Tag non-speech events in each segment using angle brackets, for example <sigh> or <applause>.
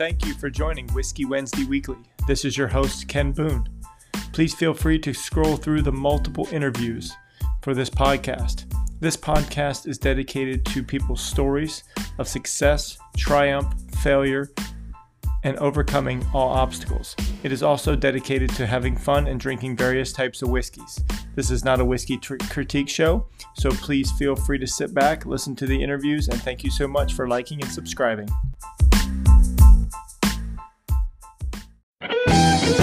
thank you for joining Whiskey Wednesday Weekly. This is your host, Ken Boone. Please feel free to scroll through the multiple interviews for this podcast. This podcast is dedicated to people's stories of success, triumph, failure, and overcoming all obstacles. It is also dedicated to having fun and drinking various types of whiskeys. This is not a whiskey tr- critique show, so please feel free to sit back, listen to the interviews, and thank you so much for liking and subscribing. Good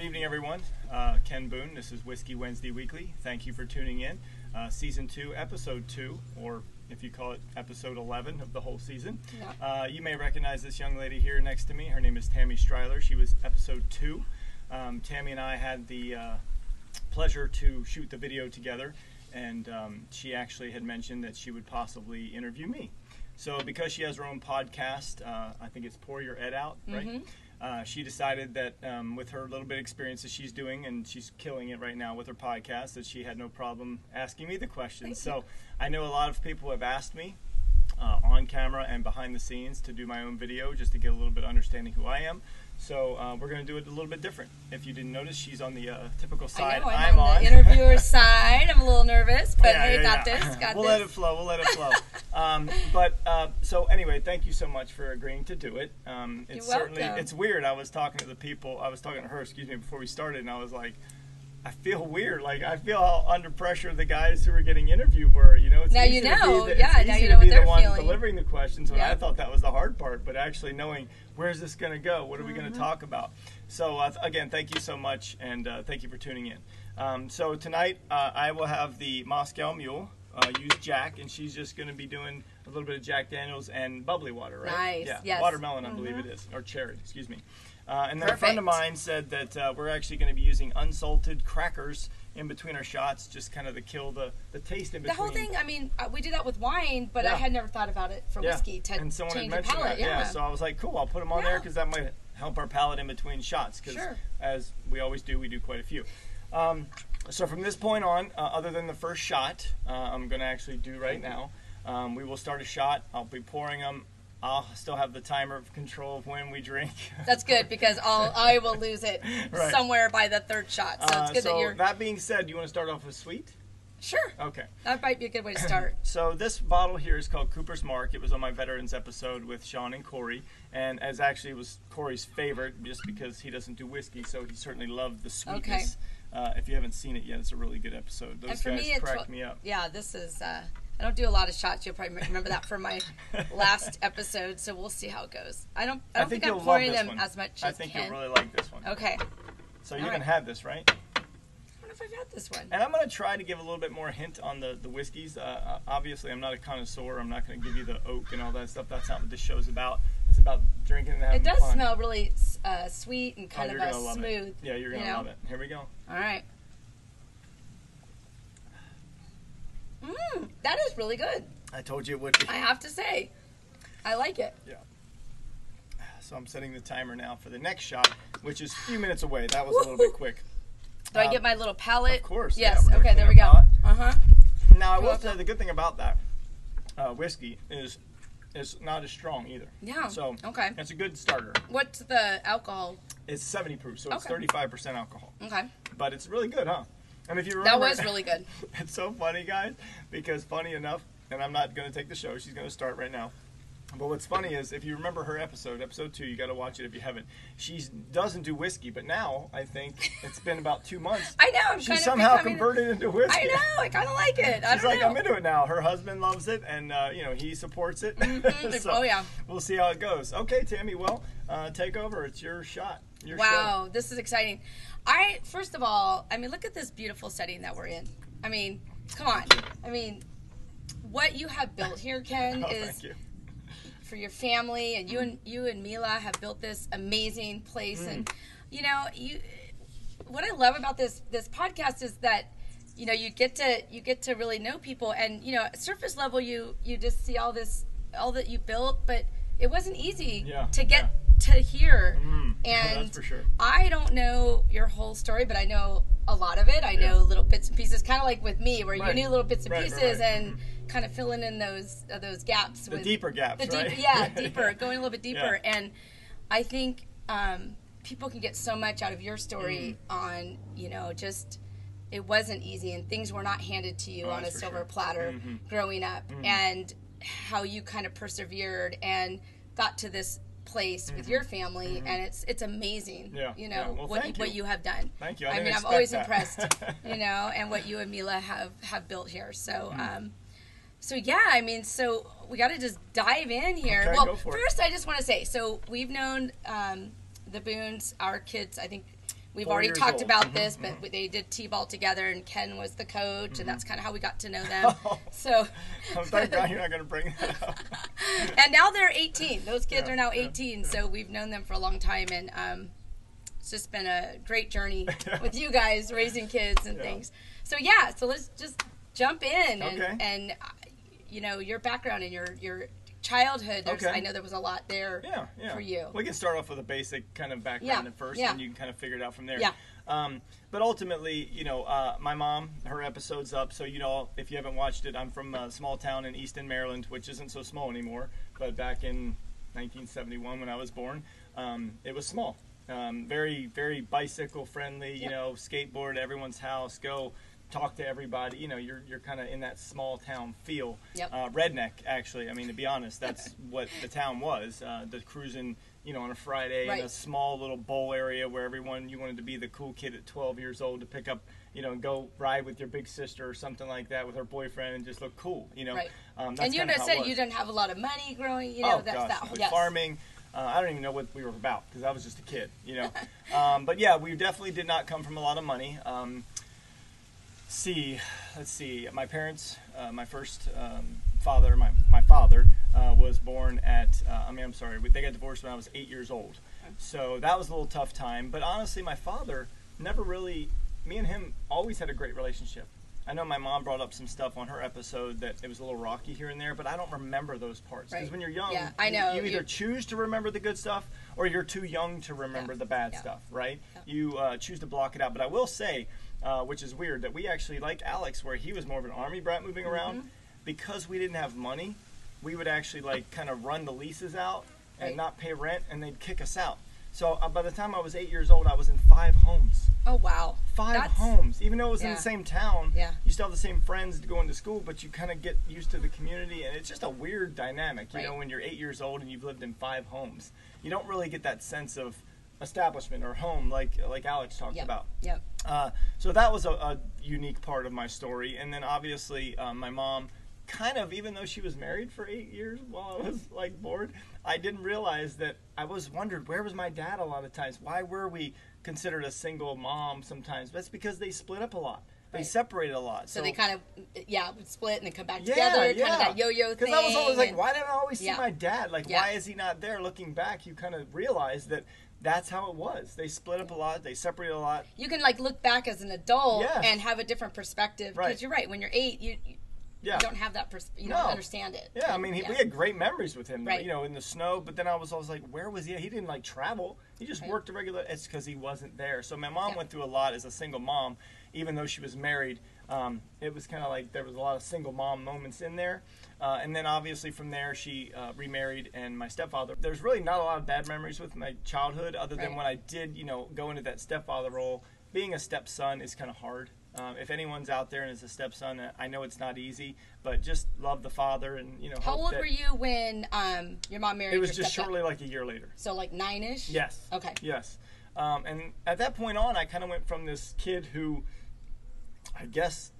evening, everyone. Uh, Ken Boone. This is Whiskey Wednesday Weekly. Thank you for tuning in. Uh, season two, episode two, or if you call it episode 11 of the whole season. Yeah. Uh, you may recognize this young lady here next to me. Her name is Tammy Stryler. She was episode two. Um, Tammy and I had the uh, pleasure to shoot the video together, and um, she actually had mentioned that she would possibly interview me. So, because she has her own podcast, uh, I think it's Pour Your Ed Out, right? Mhm. Uh, she decided that um, with her little bit of experience that she's doing, and she's killing it right now with her podcast, that she had no problem asking me the questions. So I know a lot of people have asked me uh, on camera and behind the scenes to do my own video just to get a little bit of understanding who I am. So uh, we're going to do it a little bit different. If you didn't notice, she's on the uh, typical side I I'm, on, the interviewer's <laughs> side. I'm a little nervous, but Yeah, hey, yeah, got yeah. this, got <laughs> we'll this. let it flow. We'll let it flow. <laughs> um, but uh, so anyway, thank you so much for agreeing to do it. Um, it's You're certainly welcome. it's weird. I was talking to the people. I was talking to her. Excuse me before we started, and I was like. I feel weird. Like I feel how under pressure the guys who were getting interviewed were. You know, it's Now you to be know. the- Yeah, now you to know what be the one feeling. delivering the questions. And I thought that was the hard part, but actually knowing where's this going to go, what are we Mm-hmm. going to talk about. So uh, again, thank you so much, and uh, thank you for tuning in. Um, so tonight uh, I will have the Moscow Mule uh, use Jack, and she's just going to be doing a little bit of Jack Daniels and bubbly water, right? Nice, Yeah, yes. watermelon, I believe Mhm. it is, or cherry, excuse me. Uh, and then a friend of mine said that uh, we're actually going to be using unsalted crackers in between our shots, just kind of to kill the, the taste in between. The whole thing. I mean, uh, we do that with wine, but I had never thought about it for Yeah. whiskey to and someone had change the mentioned palate. that. Yeah. So I was like, cool, I'll put them on there because that might help our palate in between shots. Because Sure. as we always do, we do quite a few. Um, so from this point on, uh, other than the first shot, uh, I'm going to actually do right now. Um, we will start a shot. I'll be pouring them. I'll still have the timer of control of when we drink. <laughs> That's good because I'll I will lose it <laughs> Right. somewhere by the third shot. So Uh, it's good so that you're that being said, do you want to start off with sweet? sure. Okay. That might be a good way to <clears throat> start. So this bottle here is called Cooper's Mark. It was on my veterans episode with Sean and Corey, and as actually it was Corey's favorite, just because he doesn't do whiskey, so he certainly loved the sweetness. Uh, if you haven't seen it yet, it's a really good episode. Those guys me, cracked me up. Yeah, this is. Uh, I don't do a lot of shots. You'll probably remember that from my last episode. So we'll see how it goes. I don't. I don't think, you'll I'm pouring them one. as much as I think Ken. you'll really like this one. Okay. So you all haven't right. had this, right? don't know if I've had this one. And I'm going to try to give a little bit more hint on the, the whiskeys. Uh, uh, obviously, I'm not a connoisseur. I'm not going to give you the oak and all that stuff. That's not what this show's about. It's about drinking and having fun. It does fun. smell really uh, sweet and Oh, kind you're of a smooth. it. Yeah, you're going to you know? love it. Here we go. All right. Mmm, that is really good. I told you it would be. I have to say, I like it. Yeah. So I'm setting the timer now for the next shot, which is a few minutes away. That was a little bit quick. Do I Um, get my little palette? Of course. Yes. we're okay. There we go. Uh huh. Now I will say the good thing about that uh, whiskey is it's not as strong either. Yeah. So Okay. it's a good starter. What's the alcohol? It's 70 proof, so it's 35% alcohol. Okay. But it's really good, huh? And if you That was really good. <laughs> it's so funny, guys, because funny enough, and I'm not going to take the show. She's going to start right now. But what's funny is, if you remember her episode, episode two, you got to watch it if you haven't. She doesn't do whiskey, but now I think it's been about two months. <laughs> I know. I'm She somehow converted into whiskey. I know. I kind of like it. I She's don't like, know. I'm into it now. Her husband loves it, and uh, you know he supports it. Mhm. <laughs> So oh yeah. We'll see how it goes. Okay, Tammy. Well, uh, take over. It's your shot. Your Wow, this is exciting. I first of all, I mean, look at this beautiful setting that we're in. I mean, come on. I mean, what you have built here, <laughs> Ken. Oh, is thank you. for your family, and you and you and Mila have built this amazing place. And Mm. you know, you what I love about this this podcast is that you know you get to you get to really know people, and you know, at surface level, you you just see all this all that you built, but it wasn't easy Yeah, to get to hear. Mm, and that's for sure. I don't know your whole story, but I know a lot of it. I Yeah. know little bits and pieces, kind of like with me, where you knew little bits and Right, right, pieces, right. and kind of filling in those uh, those gaps. The with deeper gaps, the deep, right? yeah, <laughs> deeper, going a little bit deeper. Yeah. And I think um, people can get so much out of your story Mm-hmm. on, you know, just it wasn't easy and things were not handed to you Oh, on a silver sure. platter Mhm. growing up, Mm-hmm. and how you kind of persevered and got to this place with your family, and it's it's amazing. Mm-hmm. Yeah, you know yeah. Well, what thank what you. you have done. Thank you. I I, mean, I'm always that. impressed, <laughs> you know, and what you and Mila have have built here. So. Mm-hmm. um so yeah, I mean, so we got to just dive in here. Okay, well, go for it. first, I just want to say, so we've known um, the Boones, our kids. I think we've Four already talked old. about Mhm, this, but they did t-ball together, and Ken was the coach, Mm-hmm. and that's kind of how we got to know them. <laughs> so, <laughs> I'm thank God you're not going to bring that up. <laughs> and now they're 18. Those kids Yeah, are now yeah, 18, so we've known them for a long time, and um, it's just been a great journey with you guys raising kids and Yeah. things. So yeah, so let's just jump in and Okay. and uh, you know your background and your your childhood. There's, Okay. I know there was a lot there Yeah, yeah. for you. We can start off with a basic kind of background Yeah, at first, yeah. and you can kind of figure it out from there. Yeah. Um, but ultimately, you know, uh, my mom, her episode's up, so you know, if you haven't watched it, I'm from a small town in Easton, Maryland, which isn't so small anymore. But back in 1971, when I was born, um, it was small. Um, very, very bicycle friendly. You Yep. know, skateboard everyone's house. Go talk to everybody. You know, you're you're kind of in that small town feel. Yep. Uh, redneck, actually. I mean, to be honest, that's what the town was. Uh, the cruising, you know, on a Friday in a small little bowl area where everyone you wanted to be the cool kid at 12 years old to pick up, you know, and go ride with your big sister or something like that with her boyfriend and just look cool. You know. Right. Um, that's and you kinda know, how it said you didn't have a lot of money growing. You know, oh that's gosh, that. with yes. farming. Uh, I don't even know what we were about because I was just a kid, you know. <laughs> um, but yeah, we definitely did not come from a lot of money. Um, see, let's see. My parents, uh, my first um, father, my my father uh, was born at. Uh, I mean, I'm sorry, they got divorced when I was eight years old, so that was a little tough time. But honestly, my father never really. Me and him always had a great relationship. I know my mom brought up some stuff on her episode that it was a little rocky here and there, but I don't remember those parts because Right. when you're young, Yeah, I you- know. you, either You- choose to remember the good stuff or you're too young to remember Yeah. the bad Yeah. stuff, right? You uh, choose to block it out. But I will say, uh, which is weird, that we actually, like Alex, where he was more of an army brat moving around, Mm-hmm. because we didn't have money, we would actually like kind of run the leases out and Right. not pay rent, and they'd kick us out. So uh, by the time I was eight years old, I was in five homes. Oh wow. Five That's- homes, even though it was in the same town. Yeah. You still have the same friends going to school, but you kind of get used to the community, and it's just a weird dynamic. You Right. know, when you're eight years old and you've lived in five homes, you don't really get that sense of establishment or home like like Alex talked Yep. about. Yep. Uh, so that was a, a unique part of my story, and then obviously um, my mom, kind of even though she was married for eight years while I was like bored, I didn't realize that I was wondered where was my dad a lot of times. Why were we considered a single mom sometimes? That's because they split up a lot. They Right. separated a lot. So, they kind of yeah would split and then come back yeah, together, yeah. kind of that yo-yo thing. Because I was always like, why didn't I always Yeah. see my dad? Like, why is he not there? Looking back, you kind of realize that that's how it was. They split up a lot. They separated a lot. you can like look back as an adult Yes. and have a different perspective because Right. you're right. When you're eight, you you Yeah. don't have that pers- you No. don't understand it. Yeah, I mean, he, we had great memories with him, Right. you know, in the snow. But then I was always like, where was he? He didn't like travel. He just Right. worked a regular. It's because he wasn't there. So my mom Yeah. went through a lot as a single mom, even though she was married. Um, it was kind of like there was a lot of single mom moments in there. Uh, and then obviously from there she uh, remarried and my stepfather. There's really not a lot of bad memories with my childhood, other than Right. when I did, you know, go into that stepfather role. Being a stepson is kind of hard. Um, if anyone's out there and is a stepson, uh, I know it's not easy, but just love the father and you know. How old were you when um, your mom married? It was just shortly like a year later. So like nine ish. Yes. Okay. Yes. Um, and at that point on, I kind of went from this kid who, I guess,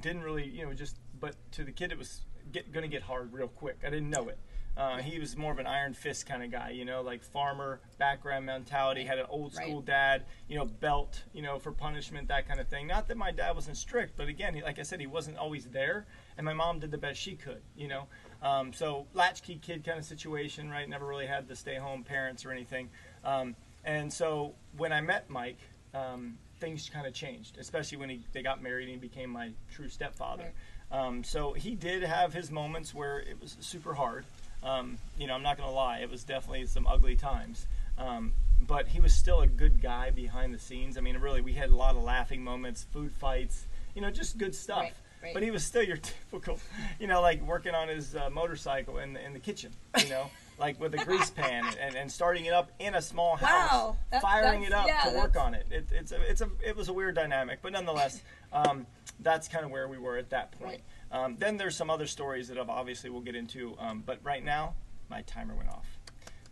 didn't really, you know, just, but to the kid, it was get, going to get hard real quick. I didn't know it. Uh, he was more of an iron fist kind of guy, you know, like farmer background mentality, had an old school Right. dad, you know, belt, you know, for punishment, that kind of thing. Not that my dad wasn't strict, but again, he, like I said, he wasn't always there, and my mom did the best she could, you know. Um, so latchkey kid kind of situation, right? Never really had the stay home parents or anything. Um, and so when I met Mike, um, things kind of changed, especially when he, they got married and he became my true stepfather. Um, so he did have his moments where it was super hard. Um, you know, I'm not gonna lie, it was definitely some ugly times. Um, but he was still a good guy behind the scenes. I mean, really, we had a lot of laughing moments, food fights, you know, just good stuff. Right, right. But he was still your <laughs> typical, you know, like working on his uh, motorcycle in the, in the kitchen, you know, <laughs> like with a grease pan and, and starting it up in a small house, Wow, that- firing it up yeah, to work on it. it. It's a, it's a, it was a weird dynamic, but nonetheless, um, that's kind of where we were at that point. Um, then there's some other stories that I've obviously we'll get into, um, but right now my timer went off.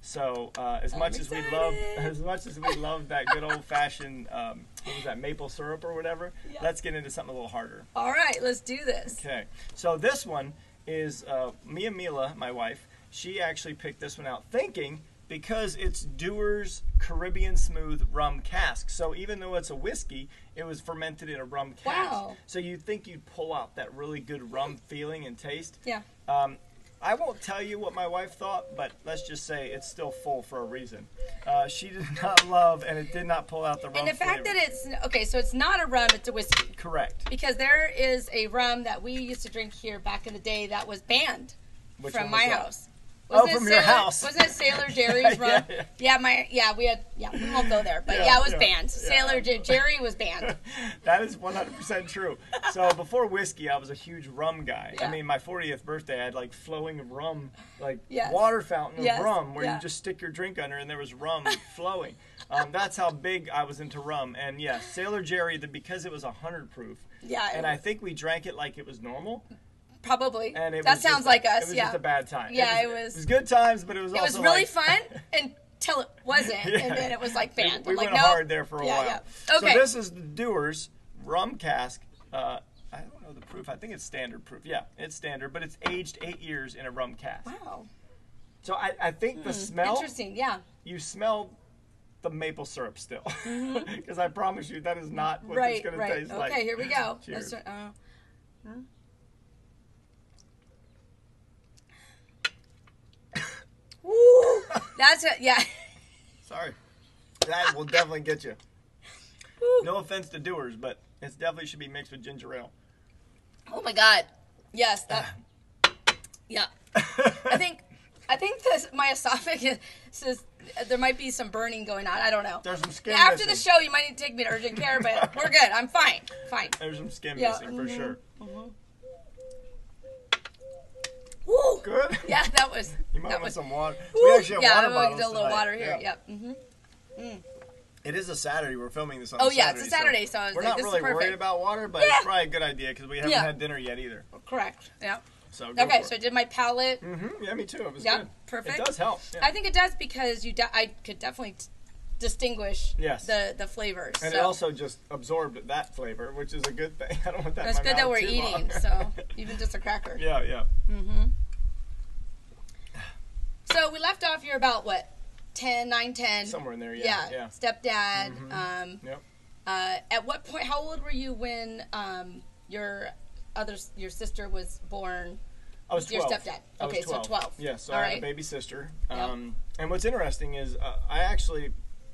So uh, as I'm much as we love, as much as we love that good old fashioned, um, what was that, maple syrup or whatever, let's get into something a little harder. All right, let's do this. Okay, so this one is uh, Mia Mila, my wife. She actually picked this one out, thinking because it's Dewar's Caribbean Smooth Rum Cask. So even though it's a whiskey, it was fermented in a rum cask. Wow. So you'd think you'd pull out that really good rum feeling and taste. Yeah. Um, I won't tell you what my wife thought, but let's just say it's still full for a reason. Uh, she did <laughs> not love, and it did not pull out the rum. And the fact flavor. that it's okay, so it's not a rum, it's a whiskey. correct, Because there is a rum that we used to drink here back in the day that was banned Which from my that? Oh, Wasn't it your Sailor- house. Wasn't it Sailor <laughs> Jerry's Yeah, rum? yeah. yeah, my yeah, we had yeah, we won't go there, but Yeah, yeah, it was yeah, banned. yeah. Sailor J- Jerry was banned. <laughs> that is 100% true. So before whiskey, I was a huge rum guy. I mean, my 40th birthday, I had like flowing rum, like Yes. water fountain of Yes, rum, where yeah. you just stick your drink under and there was rum <laughs> flowing. Um, that's how big I was into rum. And yeah, Sailor Jerry, the, because it was 100 proof. Yeah, And I think we drank it like it was normal. Probably. And it that was sounds just- like us. It was yeah. just a bad time. Yeah, it it was, was- it was good times, but it was also it was really like, fun <laughs> until it wasn't, Yeah. and then it was like banned. We I'm like, went no. hard there for a yeah, while. Yeah. Okay. So this is the Dewar's rum cask. Uh, I don't know the proof. I think it's standard proof. Yeah, it's standard, but it's aged eight years in a rum cask. wow. So I, I think the smell, Interesting. Yeah. you smell the maple syrup still. <laughs> Because I promise you, that is not what Mm-hmm. right. it's going Right. to taste Okay. like. Here we go. Cheers. Uh, Woo! That's it. Yeah. Sorry. That will definitely get you. Woo. No offense to Dewar's, but it definitely should be mixed with ginger ale. Oh my God. Yes. That. Yeah. I <laughs> think. I think this my esophagus is. There might be some burning going on. I don't know. There's some skin After the show, you might need to take me to urgent care, but we're good. I'm fine. Fine. There's some skin Yeah, missing for mhm. sure. Woo! Good. <laughs> Yeah, that was. <laughs> You might that want was. some water. Woo! We actually have yeah, water bottles get a little tonight. water here. Yeah. Yep. hmm It is a Saturday. We're filming this on. Saturday. Oh, a yeah, it's a Saturday, Saturday, so I was we're like, not really worried about water, but Yeah. it's probably a good idea because we haven't Yeah. had dinner yet either. Correct. Yeah. So Okay, so I did my palate. Mm-hmm. Yeah, me too. It was Yeah, good. perfect. It does help. Yeah. I think it does because you. De- I could definitely distinguish Yes. the the flavors. and so. it also just absorbed that flavor, which is a good thing. <laughs> I don't want that. it's good that we're eating. long. So <laughs> even just a cracker. yeah, yeah. Mhm. So we left off. You're about what, 10, 9, 10. Somewhere in there. Yeah. Yeah. Yeah. Stepdad. Mhm. Um, Yep. uh, at what point? How old were you when um, your other your sister was born? I was 12. Your 12. stepdad. I Okay, so 12. Yeah, so All I had a baby sister. Yeah. Um, and what's interesting is uh, I actually,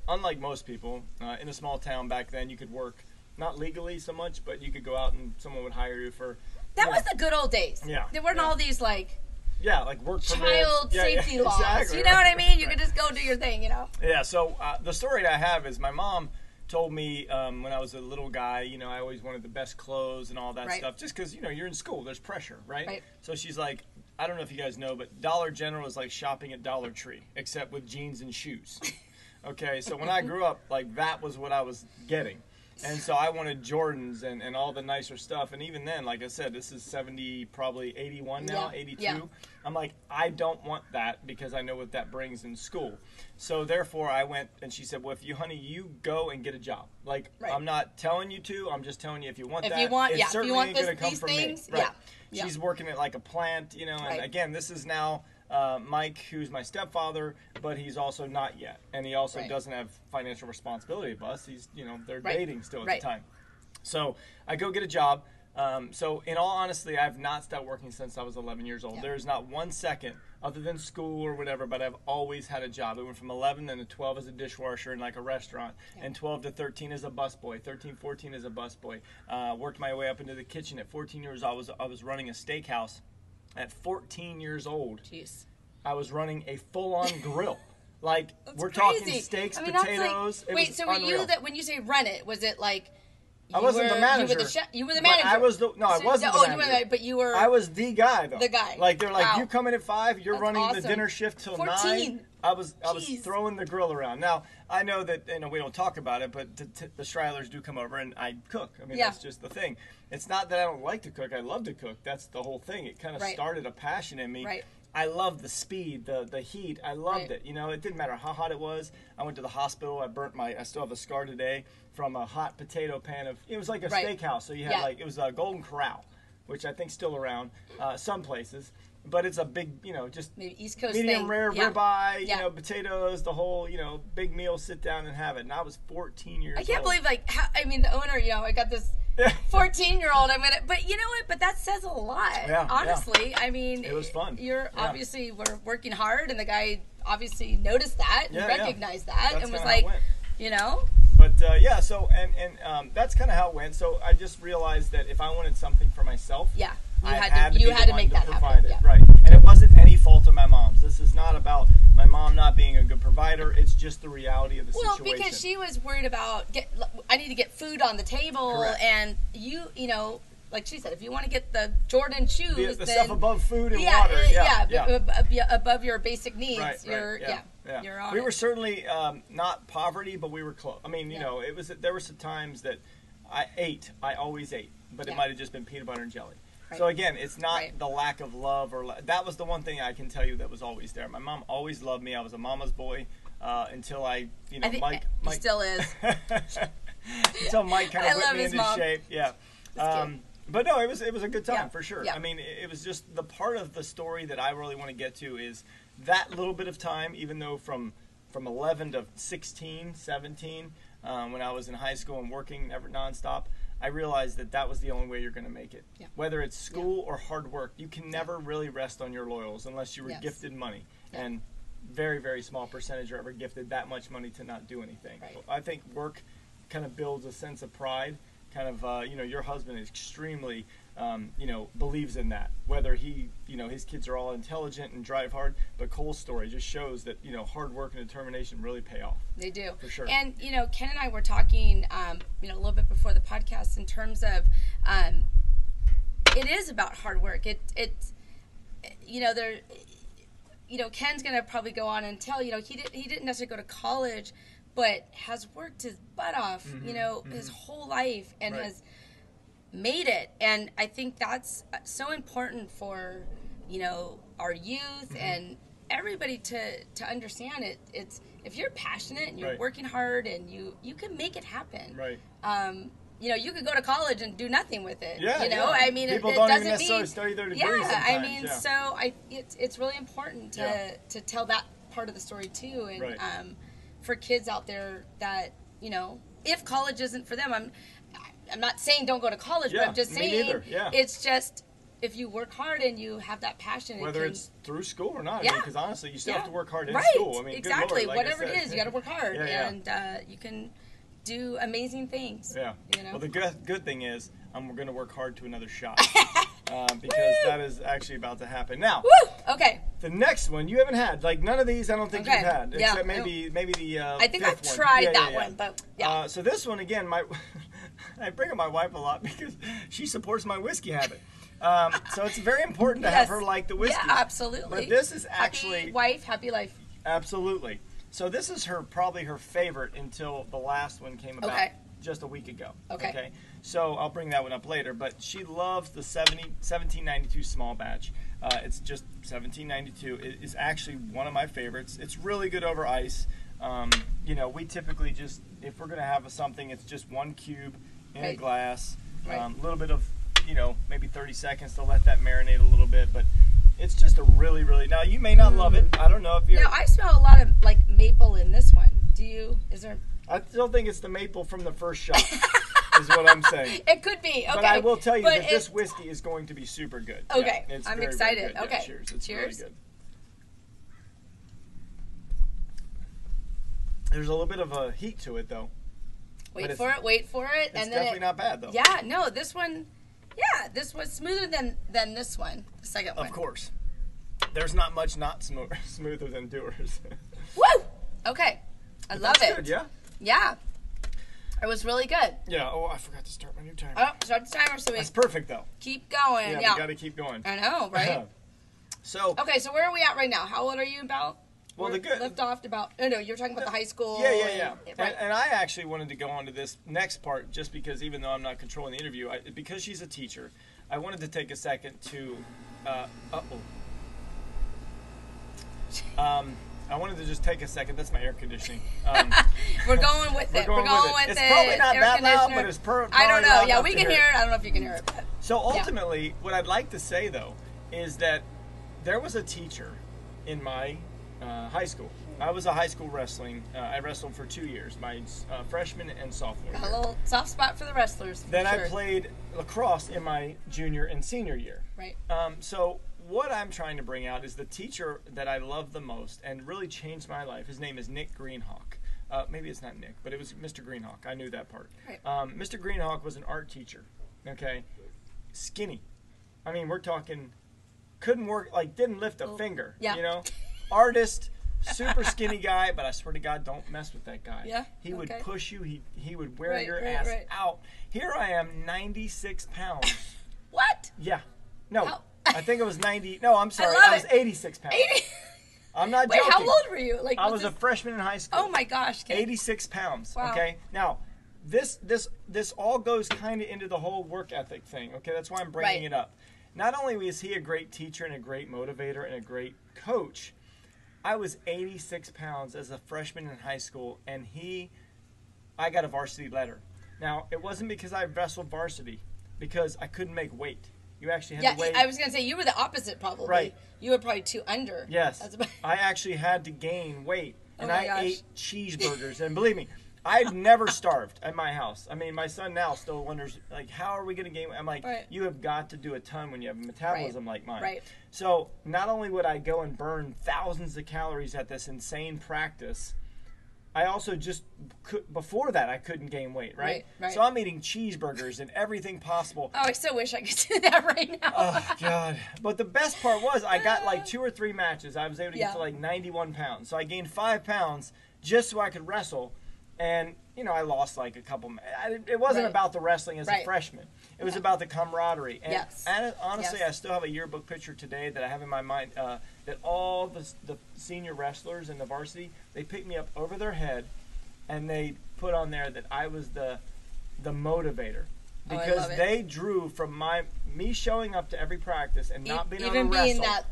unlike most people, uh, in a small town back then, you could work not legally so much, but you could go out and someone would hire you for That was the good old days. Yeah, There weren't yeah. all these like yeah, like work child Yeah, yeah, safety laws. <laughs> exactly, you know what I right. mean? You Right. could just go do your thing. You know. Yeah, so uh, the story I have is my mom told me um, when I was a little guy, you know, I always wanted the best clothes and all that Right. stuff, just because you know you're in school, there's pressure, right? Right. So she's like, I don't know if you guys know, but Dollar General is like shopping at Dollar Tree, except with jeans and shoes. <laughs> Okay, so when I grew up, like that was what I was getting. And so I wanted Jordans and, and all the nicer stuff. And even then, like I said, this is 70, probably 81 now, Yeah, 82. yeah. I'm like, I don't want that because I know what that brings in school. So therefore, I went and she said, Well, if you, honey, you go and get a job. Like, Right. I'm not telling you to, I'm just telling you if you want If that. you want- it's yeah, if you certainly want this- gonna come these from things, me. Right. yeah, yeah. She's working at like a plant, you know, and Right. again, this is now uh, Mike, who's my stepfather, but he's also not yet. And he also Right. doesn't have financial responsibility of us. He's, you know, they're Right. dating still at Right. the time. So I go get a job. Um, so in all honesty, I've not stopped working since I was 11 years old. Yeah. There's not one second, other than school or whatever, but I've always had a job. It went from 11 then to 12 as a dishwasher in like a restaurant, Yeah. and 12 to 13 as a busboy, 13, 14 as a busboy. Uh, worked my way up into the kitchen. At 14 years, I was I was running a steakhouse. At 14 years old, Jeez. I was running a full-on <laughs> grill. Like That's we're crazy. talking steaks, I mean, like- potatoes. it wait, so were unreal. you that when you say run it, was it like you I wasn't were, the manager. You were the chef. You were the manager. I was the no, I wasn't oh, the you were but you were. I was the guy though. The guy. Like they're like, Wow. you come in at five, you're That's running the dinner shift till 14. nine. I was I was Jeez. throwing the grill around. Now I know that you know we don't talk about it, but t- t- the Strilers do come over and I cook. I mean Yeah. that's just the thing. It's not that I don't like to cook. I love to cook. That's the whole thing. It kind of Right. started a passion in me. Right. I loved the speed, the the heat. I loved Right. it. You know, it didn't matter how hot it was. I went to the hospital. I burnt my. I still have a scar today from a hot potato pan of. It was like a Right. steakhouse. So you had Yeah. like it was a Golden Corral, which I think still around uh, some places. But it's a big, you know, just maybe East Coast medium thing. rare yeah. ribeye, Yeah. you know, potatoes, the whole, you know, big meal. Sit down and have it. And I was 14 years. I can't old. believe like how, I mean the owner. You know, I got this. <laughs> 14 year old i'm gonna but you know what but that says a lot Yeah, yeah. honestly i mean It was fun. you're Yeah. obviously were working hard and the guy obviously noticed that and Yeah, yeah. recognized that That's and was kinda how it like you know But uh, yeah, so and and um, that's kind of how it went. So I just realized that if I wanted something for myself, yeah you I had to, you be had the to make that happen yeah. right? And it wasn't any fault of my mom's. This is not about my mom not being a good provider. It's just the reality of the Well, situation. Well, because she was worried about get. I need to get food on the table, Correct. and you, you know, like she said, if you want to get the Jordan shoes, the, the then stuff above food and yeah, water, uh, yeah, yeah, yeah. ab- ab- yeah, above your basic needs, Right, you're right, yeah, yeah. you're on we it. were certainly um, not poverty, but we were close. I mean, you Yeah. know, it was there were some times that I ate. I always ate, but it might have just been peanut butter and jelly. Right. So again, it's not Right. the lack of love or la- that was the one thing I can tell you that was always there. My mom always loved me. I was a mama's boy uh, until I, you know, I Mike, Mike still is. <laughs> until Mike kind of whipped me into mom. shape. Yeah. Um, but no, it was it was a good time Yeah, for sure. yeah. I mean, it, it was just the part of the story that I really want to get to is that little bit of time, even though from from 11 to 16, 17, um, when I was in high school and working never nonstop, I realized that that was the only way you're going to make it. Yeah. Whether it's school or hard work, you can never really rest on your laurels unless you were Yes. gifted money. Yeah. And very, very small percentage are ever gifted that much money to not do anything. Right. I think work kind of builds a sense of pride. Kind of, uh, you know, your husband is extremely, um, you know, believes in that. Whether he, you know, his kids are all intelligent and drive hard, but Cole's story just shows that you know hard work and determination really pay off. They do. For sure. And, you know, Ken and I were talking, um, you know, a little bit before the podcast in terms of um, it is about hard work. It, it, you know, there, you know, Ken's going to probably go on and tell, you know, he, did, he didn't necessarily go to college, but has worked his butt off, you know, his whole life and Mm-hmm. Right. has made it. And I think that's uh, so important for, you know, our youth Mm-hmm. and everybody to, to understand it. It's, if you're passionate and you're Right. working hard and you, you can make it happen. Right. Um, you know, you could go to college and do nothing with it. Yeah, You know, yeah. I mean, People it, it don't doesn't necessarily mean, study their degree Yeah, I mean, yeah. so I it's it's really important to Yeah. to tell that part of the story too, and Right. um, for kids out there that you know, if college isn't for them, I'm I'm not saying don't go to college, Yeah, but I'm just saying yeah. it's just if you work hard and you have that passion, it Whether can- it's through school or not, Yeah. because honestly, you still have to work hard in right. school. I mean, good exactly, Lord, like whatever it is, you got to work hard, and uh, you can do amazing things. Yeah. You know? Well, the good, good thing is I'm going to work hard to another shot <laughs> um, because that is actually about to happen. Now, Woo! Okay. the next one you haven't had. Like none of these, I don't think Okay. you've had, Yeah. except maybe maybe the. Uh, I think I've one. tried Yeah, that yeah. one, but yeah. Uh, so this one again, my <laughs> I bring up my wife a lot <laughs> because she supports my whiskey habit. Um, so it's very important to have her like the whiskey. Yeah, absolutely. But this is happy actually wife, happy life. Absolutely. So this is her probably her favorite until the last one came about Okay. just a week ago. Okay. So I'll bring that one up later. But she loves the 70, 1792 small batch. Uh, it's just 1792. It is actually one of my favorites. It's really good over ice. Um, you know, we typically just if we're gonna have a something, it's just one cube in a glass. A Right. Um, little bit of, you know, maybe 30 seconds to let that marinate a little bit, but. It's just a really, really. Now you may not love it. Mm. I don't know if you're. Now I smell a lot of like maple in this one. Do you? Is there? I still think it's the maple from the first shot, <laughs> is what I'm saying. It could be. Okay. But I will tell you But that this whiskey is going to be super good. Okay, Yeah, it's I'm very, very excited. Yeah, Okay, cheers. It's cheers. really good. There's a little bit of a heat to it, though. Wait for it. Wait for it. It's and then definitely it, not bad, though. Yeah. No. This one. Yeah. This was smoother than than this one. The second one. Of course. there's not much not smo- <laughs> smoother than Dewar's. <laughs> Woo! Okay. I love That's it. good, yeah. Yeah. It was really good. Yeah. Oh, I forgot to start my new timer. Oh, start the timer so we That's perfect though. keep going. Yeah, Yeah. we got to keep going. I know, right? <laughs> so, okay, so where are we at right now? How old are you about? Well, the good. Left off about. Oh no, you're talking about the high school. Yeah, yeah, yeah. and- right. And, and I actually wanted to go on to this next part just because even though I'm not controlling the interview, I, because she's a teacher, I wanted to take a second to, uh oh. Um, I wanted to just take a second. That's my air conditioning. Um, <laughs> We're going with it. We're We're going going, with with it. it. It's probably not Air that loud, but it's per- I don't know. Yeah, we can hear it. it. I don't know if you can hear it. But So ultimately, what I'd like to say though is that there was a teacher in my uh, high school. I was a high school wrestling. Uh, I wrestled for two years, my uh, freshman and sophomore a little soft spot for the wrestlers. for Then sure. I played lacrosse in my junior and senior year. Right. Um, so what I'm trying to bring out is the teacher that I love the most and really changed my life. His name is Nick Greenhawk. Uh, maybe it's not Nick, but it was Mr. Greenhawk. I knew that part. Right. Um, Mr. Greenhawk was an art teacher. Okay, skinny. I mean, we're talking couldn't work like didn't lift a Oh, finger. yeah. You know, <laughs> artist, super skinny guy. But I swear to God, don't mess with that guy. Yeah, He would okay. push you. He he would wear Right, your right, ass right. out. Here I am, 96 pounds. <laughs> What? Yeah. No. How- I think it was 90. No, I'm <laughs> sorry. love I was 86 pounds. 80? <laughs> I'm not Wait, joking. how old were you? Like I was a freshman in high school. Oh my gosh. kid. 86 pounds. Wow. Okay. Now, this this this all goes kind of into the whole work ethic thing. Okay, that's why I'm bringing it up. Not only is he a great teacher and a great motivator and a great coach, I was 86 pounds as a freshman in high school, and he, I got a varsity letter. Now, it wasn't because I wrestled varsity, because I couldn't make weight. You actually had Yeah, to weigh. I was gonna say you were the opposite probably. Right. You were probably two under. Yes, I actually had to gain weight, <laughs> oh and Oh I gosh. ate cheeseburgers. and believe me, I've never starved at my house. I mean, my son now still wonders, like, how are we going to gain? weight? I'm like, Right. you have got to do a ton when you have a metabolism like mine. Right. So not only would I go and burn thousands of calories at this insane practice. I also just could, before that I couldn't gain weight, right? Right, right. So I'm eating cheeseburgers and everything possible. Oh, I so wish I could <laughs> do that right now. Oh God! But the best part was I got like <laughs> two or three matches. I was able to get to like 91 pounds. So I gained five pounds just so I could wrestle. And you know I lost like a couple. I- It wasn't Right. about the wrestling as a freshman. It was Yeah. about the camaraderie. And, Yes. and honestly, Yes. I still have a yearbook picture today that I have in my mind uh, that all the, the senior wrestlers in the varsity they picked me up over their head, and they put on there that I was the the motivator Oh, because it. they drew from my me showing up to every practice and not being Even able to being wrestle that.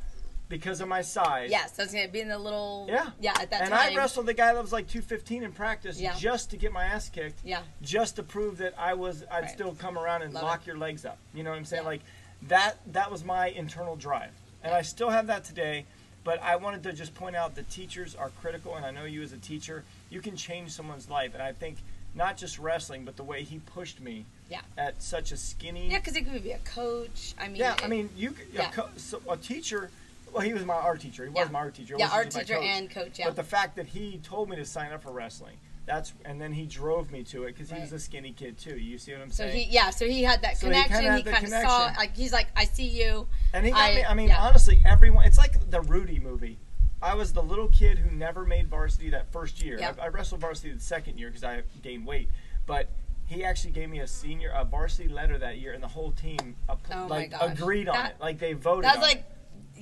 Because of my size. Yes, I was gonna be in the little. Yeah. Yeah. At that and time. And I wrestled the guy that was like 215 in practice Yeah. just to get my ass kicked, Yeah. just to prove that I was I'd Right. still come around and Love lock it. your legs up. You know what I'm saying? Yeah. Like that that was my internal drive. And I still have that today, but I wanted to just point out that teachers are critical and I know you as a teacher, you can change someone's life and I think not just wrestling, but the way he pushed me Yeah. at such a skinny Yeah, because it could be a coach. I mean. Yeah, it- I mean, you Yeah. a, co- so a teacher. Well, he was my art teacher. He was my art teacher. He Yeah, art teacher coach. and coach. Yeah. But the fact that he told me to sign up for wrestling, that's and then he drove me to it because he was a skinny kid too. You see what I'm saying? so he, yeah, so he had that So connection. He kind of saw, like, he's like, I see you. and he got I- me. I mean, yeah. honestly, everyone. It's like the Rudy movie. I was the little kid who never made varsity that first year. Yeah. I, I wrestled varsity the second year because I gained weight, but. He actually gave me a senior, a varsity letter that year, and the whole team Oh like agreed on That- it. Like they voted. That's like.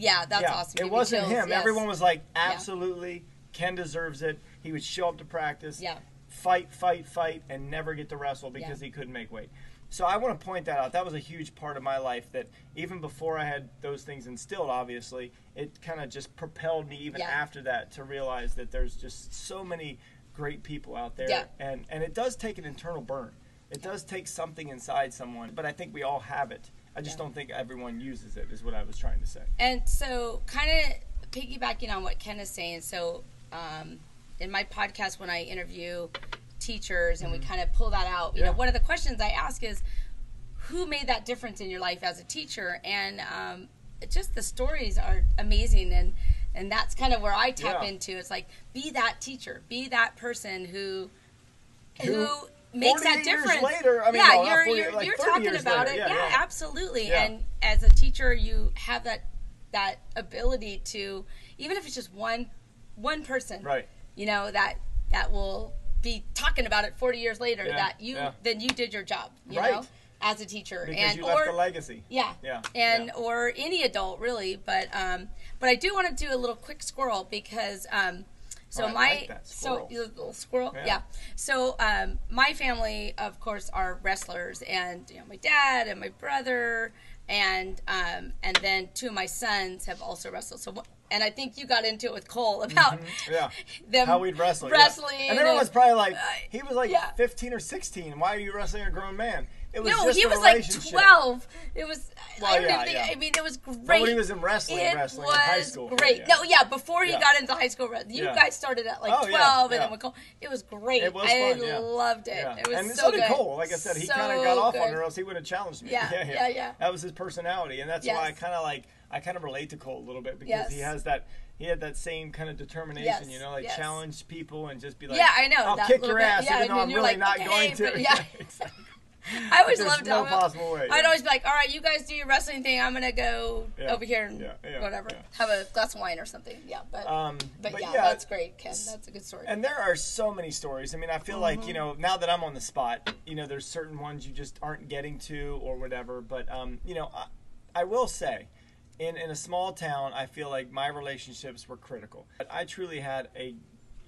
Yeah, that's yeah, awesome. It Give wasn't chills, him. yes. Everyone was like, absolutely, Ken deserves it. He would show up to practice, Yeah. fight, fight, fight, and never get to wrestle because Yeah. he couldn't make weight. So I want to point that out. That was a huge part of my life that even before I had those things instilled, obviously, it kind of just propelled me even Yeah. after that to realize that there's just so many great people out there. Yeah. And, and it does take an internal burn. It does take something inside someone, but I think we all have it. I just Yeah. don't think everyone uses it, is what I was trying to say. And so, kind of piggybacking on what Ken is saying, so um, in my podcast, when I interview teachers and we kind of pull that out, you know, Mm-hmm. One of the questions I ask is, who made that difference in your life as a teacher? And um, just the stories are amazing, and and that's kind of where I tap Yeah. into. It's like be that teacher, be that person who Who- who makes that 48 years difference. later- I mean, yeah, no, you're 40, you're, like you're talking about later. it. Yeah, Yeah, yeah. absolutely. Yeah. And as a teacher, you have that that ability to even if it's just one one person Right. you know that that will be talking about it 40 years later that you then you did your job you Right. know as a teacher Because and you or left a legacy. yeah Yeah, and or any adult really but um but i do want to do a little quick squirrel because um so Oh, my like so little squirrel Yeah. yeah. so um my family of course are wrestlers and you know my dad and my brother and um and then two of my sons have also wrestled so and i think you got into it with cole about Mm-hmm. <laughs> Yeah. <laughs> them How we'd wrestle. yeah. wrestling And everyone was probably like, uh, he was like yeah. 15 or 16. Why are you wrestling a grown man? It was no, he was like 12. It was, Well, I don't yeah, even think, yeah. I mean, it was great. But when he was in wrestling, it wrestling was in high school. great. yeah. No, yeah, before he got into high school, wrestling. you guys started at like Oh, 12, yeah, and then Cole, it was great. It was great. I fun, yeah. loved it. It was and so, good. Cole. Like I said, he So kind of got off on good. her, else he would have challenged me. <laughs> Yeah, yeah, yeah. That was his personality, and that's why I kind of like I kind of relate to Cole a little bit because Yes. he has that he had that same kind of determination, Yes, you know, like yes. challenge people and just be like, Yeah, I know, I'll kick your bit. ass, Yeah, even and though I'm really like, not okay, going to. <laughs> yeah. <laughs> exactly. <laughs> I always There's loved no possible way, I'd yeah. always be like, all right, you guys do your wrestling thing. I'm going to go Yeah, over here and yeah, yeah, whatever. yeah. Have a glass of wine or something. Yeah, but, Um, but, but yeah, yeah, that's great, Ken. That's a good story. And there are so many stories. I mean, I feel like you know now that I'm on the spot, you know, there's certain ones you just aren't getting to or whatever. But um, you know, I, I will say, in in a small town, I feel like my relationships were critical. I truly had a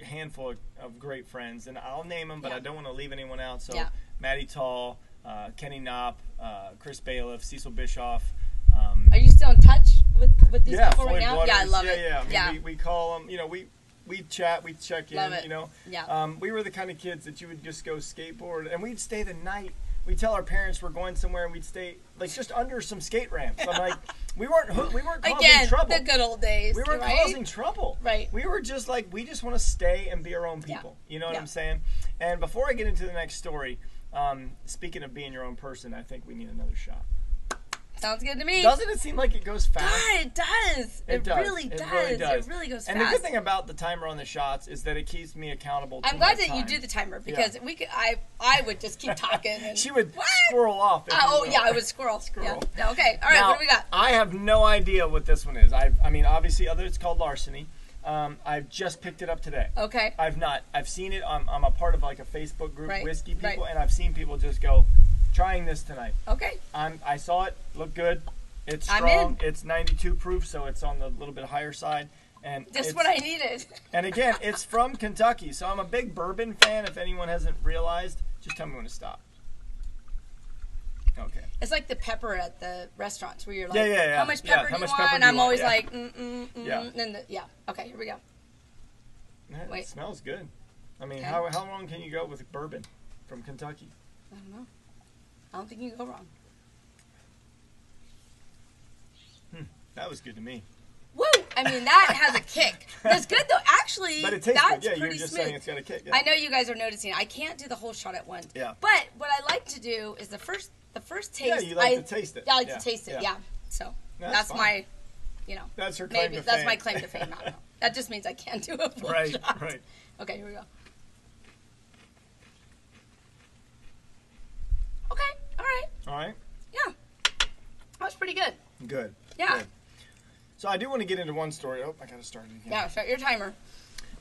handful of, of great friends, and I'll name them, but Yeah. I don't want to leave anyone out. So, Yeah. Maddie Tall, uh, Kenny Knopp, uh, Chris Bailiff, Cecil Bischoff. Um, Are you still in touch with, with these yeah, people Floyd right now? Waters. Yeah, I love yeah, it. Yeah, I mean, yeah. We, we call them. You know, we we chat, we check in. Love it. You know, Yeah. Um, we were the kind of kids that you would just go skateboard, and we'd stay the night. We tell our parents we're going somewhere, and we'd stay like just under some skate ramps. I'm like, <laughs> we weren't we weren't causing Again, trouble. the good old days. we weren't right? causing trouble. Right. We were just like we just want to stay and be our own people. Yeah. You know what. I'm saying? And before I get into the next story, um, speaking of being your own person, I think we need another shot. Sounds good to me. Doesn't it seem like it goes fast? God, it does. It, does. really It does. really does. It really goes And fast. And the good thing about the timer on the shots is that it keeps me accountable. To I'm glad that you do the timer because we could. I I would just keep talking. <laughs> And, She would What? squirrel off. Uh, oh yeah, I would squirrel. <laughs> Squirrel. Yeah. Okay. All right. Now, what do we got? I have no idea what this one is. I, I mean, obviously, other it's called larceny. Um, I've just picked it up today. Okay. I've not. I've seen it. I'm, I'm a part of like a Facebook group, Right, whiskey people, right. and I've seen people just go, trying this tonight. Okay. I'm, I saw it. Looked good. It's strong. It's 92 proof, so it's on the little bit higher side. And Just what I needed. <laughs> And again, it's from Kentucky, so I'm a big bourbon fan. If anyone hasn't realized, just tell me when to stop. Okay. It's like the pepper at the restaurants where you're like, Yeah, yeah, yeah. how much pepper how do you want? and you I'm want? always Yeah. like, mm, mm, mm, Yeah. And then the, yeah. Okay, here we go. Yeah, Wait. It smells good. I mean, Okay. how, how long can you go with bourbon from Kentucky? I don't know. I don't think you can go wrong. That was good to me. I mean, that has a kick. That's good though. Actually, But it tastes that's good. Yeah, pretty just smooth. saying it's got a kick. Yeah. I know you guys are noticing. I can't do the whole shot at once. Yeah. But what I like to do is the first the first taste. Yeah, you like I, to taste it. Yeah, I like Yeah, to taste it. yeah. Yeah. So That's that's, my, you know, That's her claim maybe to that's fame. my claim to fame. I. <laughs> That just means I can't do a full right, shot. right. Okay, here we go. Okay. All right. All right. Yeah. That was pretty good. Good. Yeah. Good. So I do want to get into one story. Oh, I got to start it again. Yeah. Start your timer.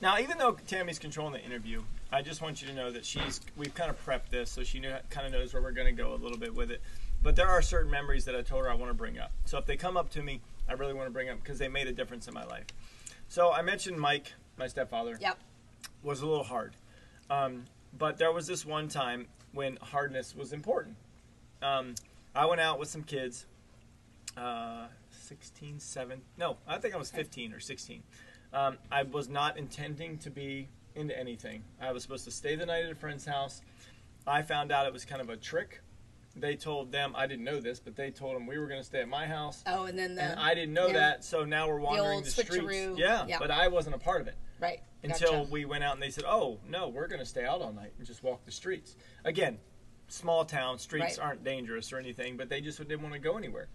Now, even though Tammy's controlling the interview, I just want you to know that she's we've kind of prepped this, so she knew, kind of knows where we're going to go a little bit with it. But there are certain memories that I told her I want to bring up. So if they come up to me, I really want to bring up because they made a difference in my life. So I mentioned Mike, my stepfather, Yep. was a little hard. Um, but there was this one time when hardness was important. Um, I went out with some kids, uh, 16, 7, no, I think I was 15 or 16. Um, I was not intending to be into anything. I was supposed to stay the night at a friend's house. I found out it was kind of a trick. They told them, I didn't know this, but they told them we were going to stay at my house. Oh, and then the And I didn't know yeah. that, so now we're wandering old the, streets. Yeah, Yeah. but I wasn't a part of it right until gotcha. we went out and they said, "Oh no, we're going to stay out all night and just walk the streets." Again, small town streets Right. aren't dangerous or anything, but they just didn't want to go anywhere.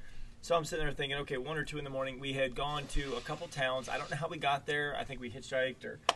So I'm sitting there thinking, okay, one or two in the morning, we had gone to a couple towns. I don't know how we got there. I think we hitchhiked or <laughs>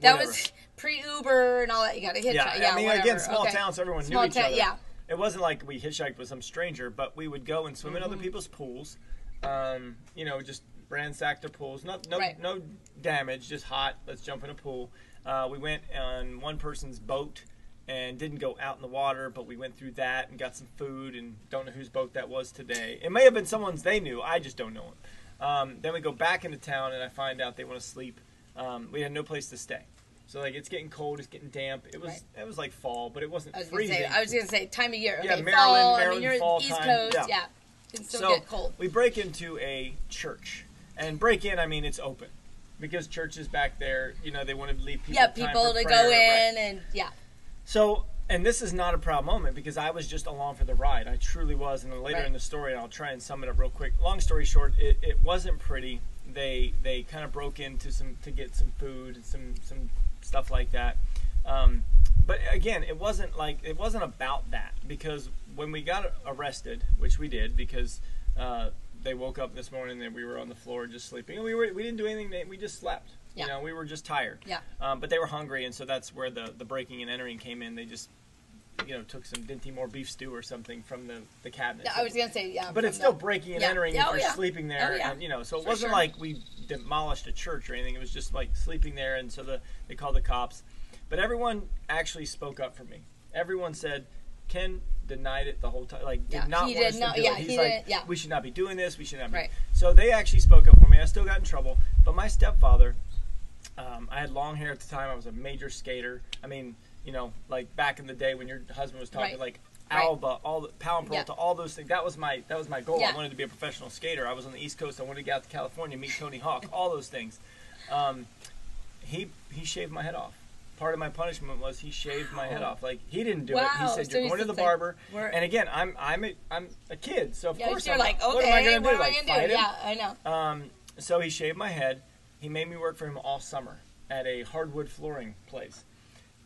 that whatever. was pre Uber and all that. You got to hit. yeah. Yeah, I mean, whatever. again, small okay. towns, everyone Small knew each town, other. yeah. It wasn't like we hitchhiked with some stranger, but we would go and swim in Mm-hmm. other people's pools. Um, you know, just ransacked their pools. No, no, Right. no damage. Just hot. Let's jump in a pool. Uh, we went on one person's boat and didn't go out in the water, but we went through that and got some food. And don't know whose boat that was today. It may have been someone's they knew. I just don't know it. Um, then we go back into town and I find out they want to sleep. Um, we had no place to stay. So like it's getting cold, it's getting damp. It was Right. it was like fall, but it wasn't I was gonna freezing. say. I was gonna say time of year. Okay, Yeah, fall. Maryland- I Maryland mean, you're fall East time, Coast. yeah. Yeah. It can still so get cold. we break into a church, and break in I mean it's open because church is back there. You know they want to leave people. yeah, people to prayer, go right. in and yeah. So and this is not a proud moment because I was just along for the ride. I truly was, and then later Right. in the story, I'll try and sum it up real quick. Long story short, it, it wasn't pretty. They they kind of broke into some to get some food and some some stuff like that. Um, but again, it wasn't like it wasn't about that because when we got arrested, which we did because uh, they woke up this morning and we were on the floor just sleeping. And we were we didn't do anything. We just slept. Yeah. You know, we were just tired. Yeah. Um, but they were hungry, and so that's where the the breaking and entering came in. They just you know took some Dinty Moore beef stew or something from the the cabinet. I was gonna say yeah. But it's still the- breaking and Yeah. entering Yeah, if oh, you're yeah. sleeping there, Oh, yeah. and you know. So it For wasn't sure. like we demolished a church or anything. It was just like sleeping there, and so the they called the cops. But everyone actually spoke up for me. Everyone said Ken denied it the whole time. Like did not he want did us not- to do yeah, it. He's he like, yeah. we should not be doing this. We should not be. Right. So they actually spoke up for me. I still got in trouble, but my stepfather. Um, I had long hair at the time. I was a major skater. I mean, you know, like back in the day when your husband was talking Right. like Right. Alba, all the Pound Yeah. Peralta, all those things. That was my that was my goal. I wanted to be a professional skater. I was on the East Coast. I wanted to get out to California, meet Tony Hawk, all those things. Um, he he shaved my head off. Part of my punishment was he shaved my head off. Like he didn't do it. He said So you're going to the just like, barber. And again, I'm I'm a, I'm a kid, so of Yeah, course you're I'm like, okay, what am I going to do? what am I Like do? Yeah, I know. Um, so he shaved my head. He made me work for him all summer at a hardwood flooring place.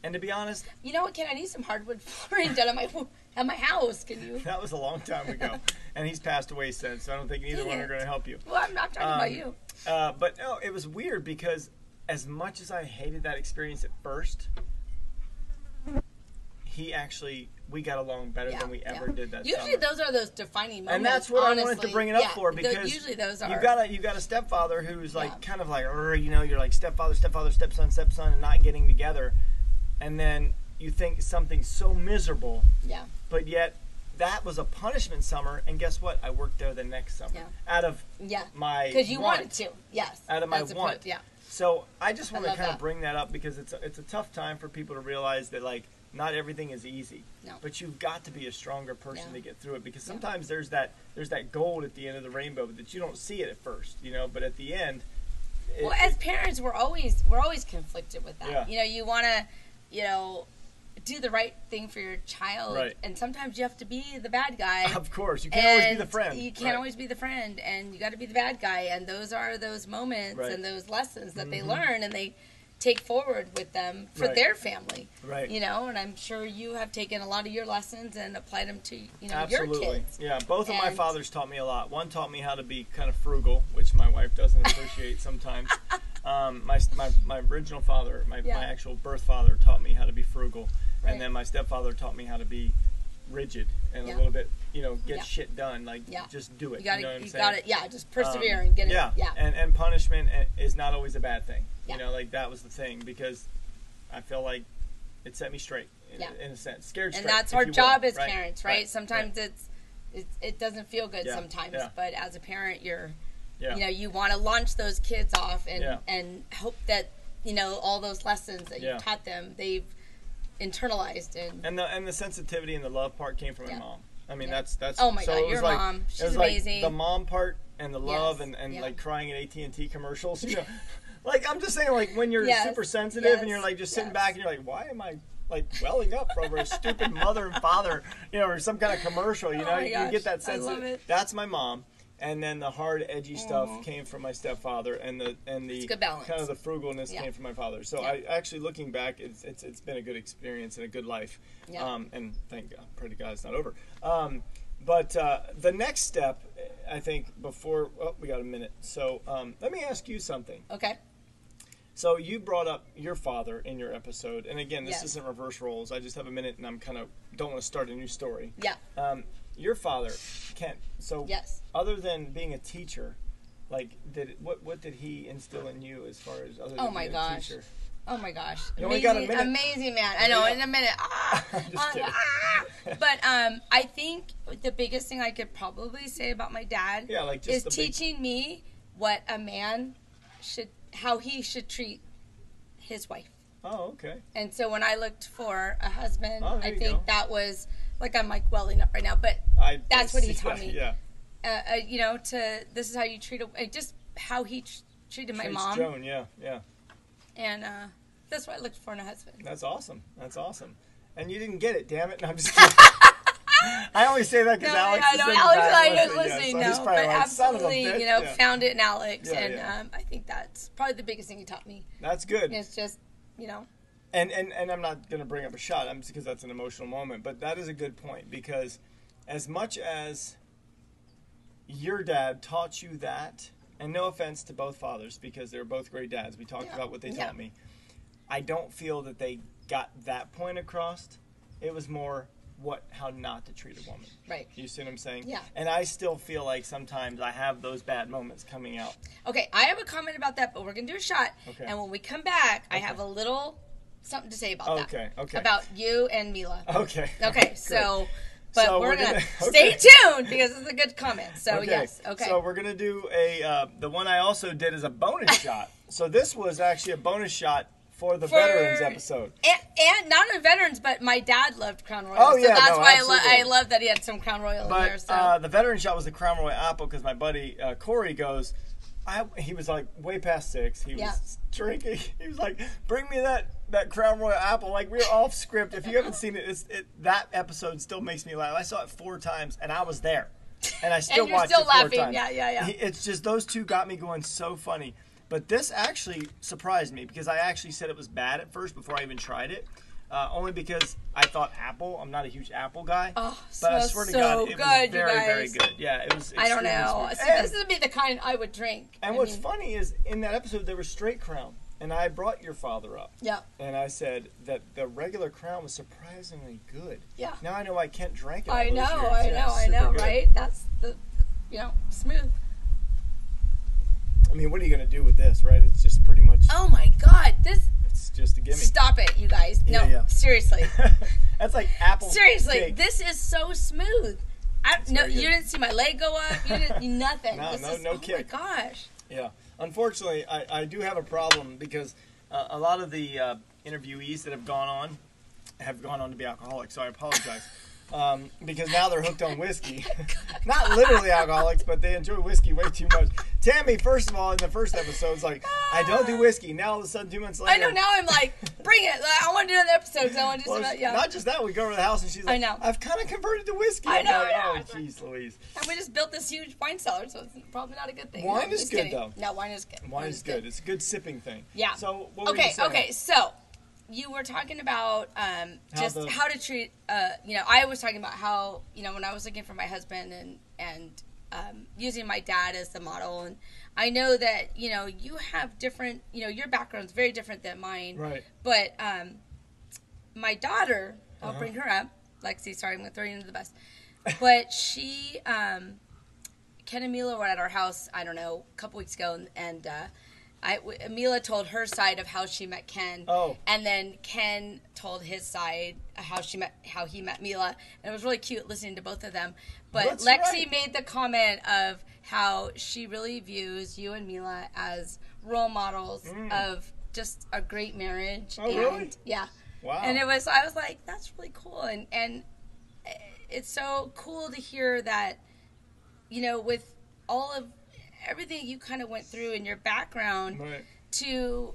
And to be honest, You know what, Ken? I need some hardwood <laughs> flooring done at my at my house. Can you? that was a long time ago, <laughs> and he's passed away since. So I don't think either Dang one are going to help you. Well, I'm not talking about Um, you. Uh, but no, it was weird because as much as I hated that experience at first, he actually we got along better Yeah, than we ever yeah. did that Usually, summer. those are those defining moments. and that's what I wanted to bring it up Yeah, for because usually those are. you got a you got a stepfather who's like kind of like er, you know you're like stepfather stepfather stepson stepson and not getting together, and then you think something so miserable, yeah, but yet that was a punishment summer, and guess what? I worked there the next summer out of yeah, my because you want. wanted to. Yes, Out of my want. Yeah, So I just I want to kind of bring that up because it's a, it's a tough time for people to realize that like not everything is easy. No. But you've got to be a stronger person Yeah. to get through it because Yeah. sometimes there's that there's that gold at the end of the rainbow that you don't see it at first, you know, but at the end. It, well, as parents, we're always we're always conflicted with that. Yeah. You know, you want to, you know, do the right thing for your child, Right. and sometimes you have to be the bad guy. <laughs> of course, you can't always be the friend. You can't Right. always be the friend, and you got to be the bad guy. And those are those moments Right. and those lessons that they Mhm. learn and they take forward with them for Right. their family. Right. You know, and I'm sure you have taken a lot of your lessons and applied them to you know Absolutely. your kids. Yeah, both of my fathers taught me a lot. One taught me how to be kind of frugal, which my wife doesn't <laughs> appreciate sometimes. Um, my, my my original father, my, Yeah. my actual birth father, taught me how to be frugal, Right. and then my stepfather taught me how to be rigid and Yeah. a little bit, you know, get Yeah. shit done. Like, Yeah. just do it. You got to, know I'm you got to, yeah, just persevere Um, and get it. yeah, Yeah, And and punishment is not always a bad thing. You know, like that was the thing because I feel like it set me straight in, Yeah. in a sense, scared straight. and that's our you will. job as Right, parents, right? Sometimes it's, it, it doesn't feel good sometimes, but as a parent, you're, Yeah. you know, you want to launch those kids off and and hope that you know all those lessons that you taught them, they've internalized and. And the and the sensitivity and the love part came from Yeah. my mom. I mean, Yeah. that's that's. Oh my so God, it was your like, mom, it she's was like amazing. the mom part and the love Yes, and, and yeah. like crying at AT and T commercials. You know, like I'm just saying, like when you're Yes, super sensitive and you're like just sitting yes. back and you're like, why am I like welling up over a stupid mother and father, you know, or some kind of commercial? You Oh know, my you gosh, get that I sense. love of- it. That's my mom. And then the hard, edgy stuff Mhm. came from my stepfather, and the and the kind of the frugalness Yeah. came from my father. So Yeah. I actually looking back, it's, it's it's been a good experience and a good life. Yeah. Um, and thank God, pray to God it's not over. Um, but uh, the next step, I think, before oh, we got a minute. So um, let me ask you something. Okay. So you brought up your father in your episode, and again, this Yes. isn't reverse roles. I just have a minute, and I'm kind of don't want to start a new story. Yeah. Um, your father, Kent. So Yes. other than being a teacher, like did what what did he instill in you as far as other than Oh my being gosh. a teacher? Oh my gosh. You only got a amazing, amazing man. I know, in a minute. <laughs> Ah, ah, ah. <laughs> But um, I think the biggest thing I could probably say about my dad Yeah, like is the big- teaching me what a man should, how he should treat his wife. Oh, okay. And so when I looked for a husband, Oh, I think go. that was like I'm like welling up right now. But I, That's what he taught me. Yeah. uh, uh, you know, to this is how you treat a uh, just how he tr- treated my Trace mom, Joan, yeah, yeah. and uh, that's what I looked for in a husband. That's awesome. That's awesome. And you didn't get it, damn it. No, I'm just kidding. <laughs> I always say that because No, Alex I is know Alex back I was listening, yeah, listening so no, but like, "Son of a absolutely, you know, Yeah. found it in Alex, Yeah, and. Um, I think that's probably the biggest thing he taught me. That's good. It's just, you know, And, and and I'm not going to bring up a shot I'm, because that's an emotional moment, but that is a good point because as much as your dad taught you that, and no offense to both fathers because they were both great dads. We talked Yeah. about what they Yeah. taught me. I don't feel that they got that point across. It was more what how not to treat a woman. right? You see what I'm saying? Yeah. And I still feel like sometimes I have those bad moments coming out. Okay, I have a comment about that, but we're gonna do a shot, Okay. and when we come back, I have a little something to say about that. Okay, okay. About you and Mila. Okay. Okay, <laughs> so. But So we're, we're gonna, gonna- <laughs> stay tuned because it's a good comment. So yes, okay. So we're gonna do a uh, the one I also did is a bonus <laughs> shot. So this was actually a bonus shot for the For- veterans episode. and, and not only veterans, but my dad loved Crown Royal. Oh, so yeah, that's no, why I, lo- I love that he had some Crown Royal in there. So uh, the veteran shot was the Crown Royal apple because my buddy uh, Corey goes. I, he was like way past six. He Yeah. was drinking. <laughs> He was like, "Bring me that that Crown Royal apple." Like we're off script. If you haven't seen it, it's, it that episode still makes me laugh. I saw it four times, and I was there, and I <laughs> still And watched still it four laughing. times. Yeah, yeah, yeah. It's just those two got me going so funny. But this actually surprised me because I actually said it was bad at first before I even tried it. Uh, only because I thought apple. I'm not a huge apple guy. Oh, but I swear to so God, it good, was very, very good. Yeah, it was. I don't know. See, And, this would be the kind I would drink. and I what's mean, funny is in that episode there was straight crown, and I brought your father up, Yeah, and I said that the regular crown was surprisingly good. yeah. Now I know why Kent drank it. I know. I Yeah, know, I know, good. right? That's the, you know, smooth. I mean, what are you gonna do with this, right? It's just pretty much. Oh my God, this. Just a gimme. Stop it, you guys. No, Yeah, yeah. seriously. <laughs> That's like apple. Seriously, cake. this is so smooth. I, no, you didn't see my leg go up. You didn't <laughs> nothing. No, this no- is, no oh kick. my gosh. Yeah. Unfortunately, I, I do have a problem because uh, a lot of the uh, interviewees that have gone on have gone on to be alcoholics, so I apologize. <laughs> Um, because now they're hooked on whiskey. <laughs> Not literally alcoholics, but they enjoy whiskey way too much. Tammy, first of all, in the first episode, was like, I don't do whiskey. Now, all of a sudden, two months later. I know. Now I'm like, bring it. Like, I want to do another episode because I want to do Well, some. Yeah. Not just that, we go over to the house and she's like, I know. I've kind of converted to whiskey. I know, like, yeah. oh, jeez Louise. And we just built this huge wine cellar, so it's probably not a good thing. Wine I'm is good, kidding. though. No, wine is good. Wine is good. It's a good sipping thing. Yeah. So, what were Okay, okay. So you were talking about um, How just the- how to treat. Uh, you know, I was talking about how you know when I was looking for my husband and and um, using my dad as the model, and I know that you know you have different. You know, your background's very different than mine. Right. But um, my daughter, I'll Uh-huh. bring her up. Lexi, sorry, I'm going to throw you into the bus. <laughs> But she, um, Ken and Mila were at our house, I don't know, a couple weeks ago, and, and uh, I, w- Mila told her side of how she met Ken. Oh. And then Ken told his side how she met, how he met Mila, and it was really cute listening to both of them. But That's Lexi right. made the comment of how she really views you and Mila as role models of just a great marriage. Mm. Oh, and really? yeah. Wow. And it was I was like, that's really cool and and it's so cool to hear that, you know, with all of everything you kind of went through in your background Right. to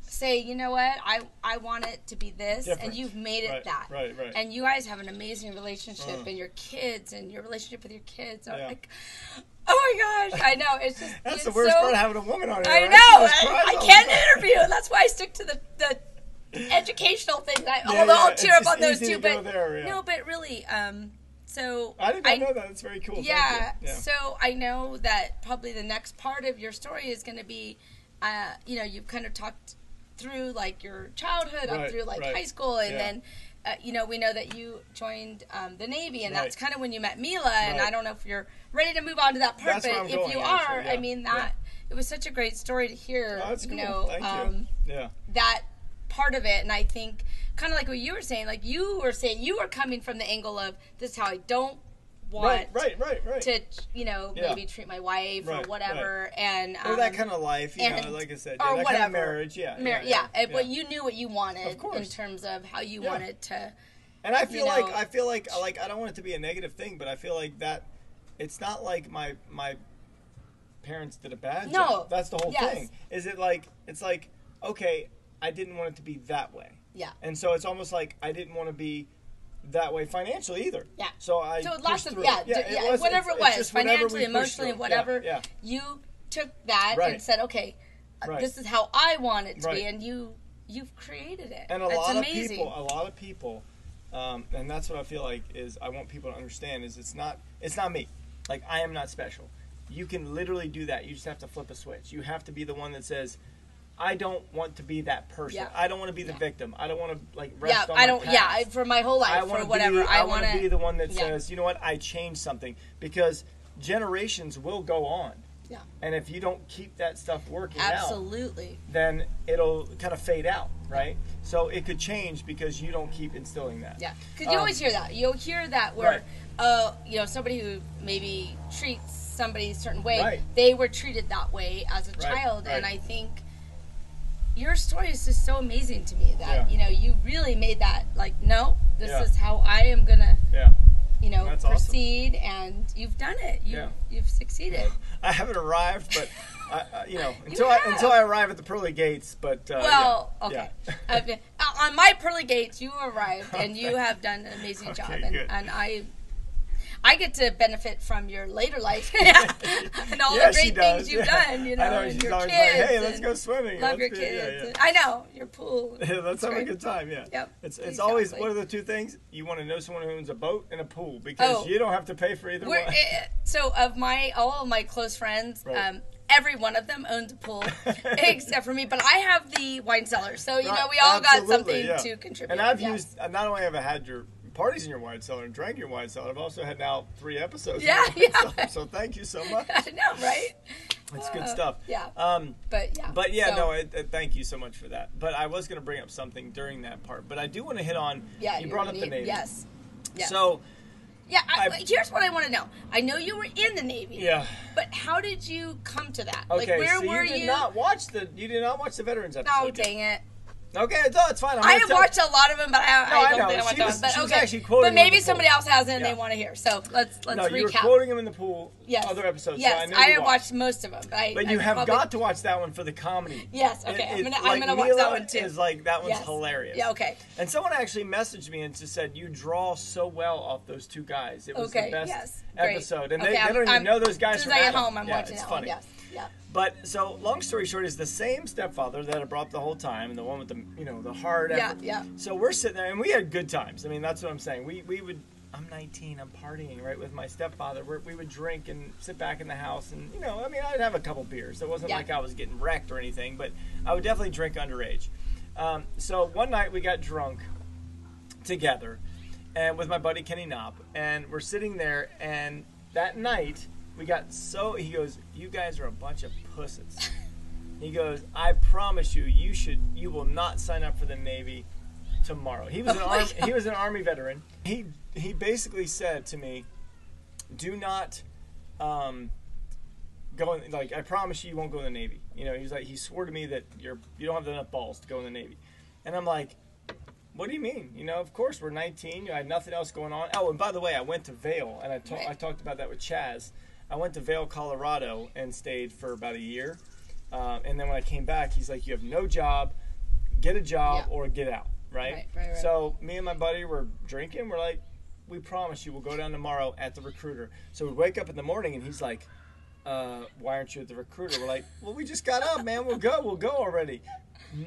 say, you know what, I I want it to be this Different. and you've made it Right, that. right, right. And you guys have an amazing relationship Uh. and your kids and your relationship with your kids are Yeah. like Oh my gosh, I know. It's just <laughs> That's it's the worst so, part of having a woman on here. I right? know. I, I can't interview, and that's why I stick to the, the <laughs> educational things. I, Yeah, although yeah, I'll tear up on those too, to but there, yeah. no, but really, um, so I did not know that. That's very cool. Yeah. Yeah. so I know that probably the next part of your story is going to be, uh, you know, you've kind of talked through like your childhood up through like right. high school, and Yeah. then uh, you know, we know that you joined um, the Navy, and that's kind of when you met Mila. And I don't know if you're ready to move on to that part, That's but if going, you are, yeah. I mean that it was such a great story to hear. Oh, that's you cool. know, Thank you. um, Yeah. that part of it, and I think kind of like what you were saying, like you were saying, you were coming from the angle of this is how I don't want Right, right, right, right. to, you know, Yeah. maybe treat my wife Right, or whatever, and or that um, kind of life, you know, like I said, or yeah, that whatever kind of marriage, yeah, Mar- yeah, yeah, and- but you knew what you wanted Of in terms of how you Yeah. wanted to. And I feel you like I feel like like I don't want it to be a negative thing, but I feel like that it's not like my my parents did a bad No. job. That's the whole Yes. thing. Is it like it's like okay, I didn't want it to be that way. Yeah. And so it's almost like I didn't want to be that way financially either. Yeah. So I So lots of yeah, it. d- it yeah, was- whatever it was, it's just whatever financially, emotionally, whatever. Yeah. You took that Right. and said, okay, uh, Right. this is how I want it to Right. be, and you you've created it. and a It's lot amazing. of people a lot of people um, and that's what i feel like is i want people to understand is it's not it's not me like i am not special you can literally do that you just have to flip a switch you have to be the one that says i don't want to be that person Yeah. i don't want to be the Yeah. victim i don't want to like yeah, rest on I my don't. Yeah. I, for my whole life, wanna for whatever, be, I, want want to be the one that yeah. says you know what i changed something because generations will go on Yeah. and if you don't keep that stuff working out Absolutely. then it'll kind of fade out, right? So it could change because you don't keep instilling that. Yeah, because you Um, always hear that. You'll hear that where, Right. uh, you know, somebody who maybe treats somebody a certain way, Right. they were treated that way as a Right, child, and. I think your story is just so amazing to me that Yeah. you know you really made that like, no, this Yeah. is how I am gonna, Yeah. you know, That's awesome. proceed, and you've done it. You, Yeah. You've succeeded. <laughs> I haven't arrived, but <laughs> I, you know, until I, until I arrive at the pearly gates. But uh, Well, okay. <laughs> uh, on my pearly gates, you arrived, and you have done an amazing Okay, job, and, and I, I get to benefit from your later life <laughs> <laughs> and all Yeah, the great things you've yeah. done. You know, I know and she's your kids. like, "Hey, let's go swimming. Love Let's your go-" kids. Yeah. I know your pool. Yeah, <laughs> let's have a good time. Yeah. Yep, It's it's always one of the two things you want to know someone who owns a boat and a pool because Oh. you don't have to pay for either one. eh, so of my all of my close friends, Right. um, every one of them owns a pool except for me. But I have the wine cellar, so you know we all got something yeah. to contribute. And I've yeah. used uh, not only have I had your parties in your wine cellar and drank your wine cellar, I've also had now three episodes. Yeah, <laughs> yeah. cellar, so thank you so <laughs> much. I know, right? It's good Uh, stuff. Yeah, Um, but yeah, but yeah, so- no, it, it- thank you so much for that. But I was going to bring up something during that part, but I do want to hit on. yeah, you brought up gonna the Navy. Yes, yes. So yeah, I, I've- here's what I want to know. I know you were in the Navy. yeah. But how did you come to that? Okay, like, where so were you did you? not watch the you did not watch the veterans episode. oh, dang it! Okay, it's, it's fine. I'm I have watched a lot of them, but I, No, I I don't know. think I watched was- them. But okay, but maybe somebody else hasn't, and Yeah. they want to hear. So let's let's No, you were recap. quoting him in the pool. yes, Other episodes. Yes, so I, know I have watched most of them, but, I, But I you have probably- got to watch that one for the comedy. Yes, okay. It- I'm gonna like I'm gonna watch that one too. Is like that one's Yes. hilarious. Yeah, okay. And someone actually messaged me and just said you draw so well off those two guys. It was Okay, the best yes, episode, and they, don't even know those guys. As soon from as I get home, I'm watching it's that funny. one. Yes, yeah. But so long story short is the same stepfather that I brought up the whole time, and the one with the you know the hard Yeah, effort. yeah. So we're sitting there and we had good times. I mean that's what I'm saying. We we would. I'm 19. I'm partying right with my stepfather. We're, we would drink and sit back in the house, and you know, I mean, I'd have a couple beers. It wasn't Yeah. like I was getting wrecked or anything, but I would definitely drink underage. Um, so one night we got drunk together, and with my buddy Kenny Knopp, and we're sitting there, and that night we got so he goes, "You guys are a bunch of pussies." <laughs> he goes, "I promise you, you should, you will not sign up for the Navy tomorrow." He was <laughs> an Oh army, he was an army veteran. He he basically said to me, "Do not." Um, go in, like I promise you, you won't go in the Navy. You know, he's like he swore to me that you're you don't have enough balls to go in the Navy, and I'm like, what do you mean? You know, of course we're 19. I had nothing else going on. Oh, and by the way, I went to Vail, and I, ta- Right. I talked about that with Chaz. I went to Vail, Colorado, and stayed for about a year. Um, and then when I came back, he's like, "You have no job. Get a job Yeah. or get out." Right? Right, right, right. So me and my buddy were drinking. We're like, "We promise you, we'll go down tomorrow at the recruiter." So we wake up in the morning, and he's like, uh, "Why aren't you at the recruiter?" We're like, "Well, we just got up, man. We'll go. We'll go already."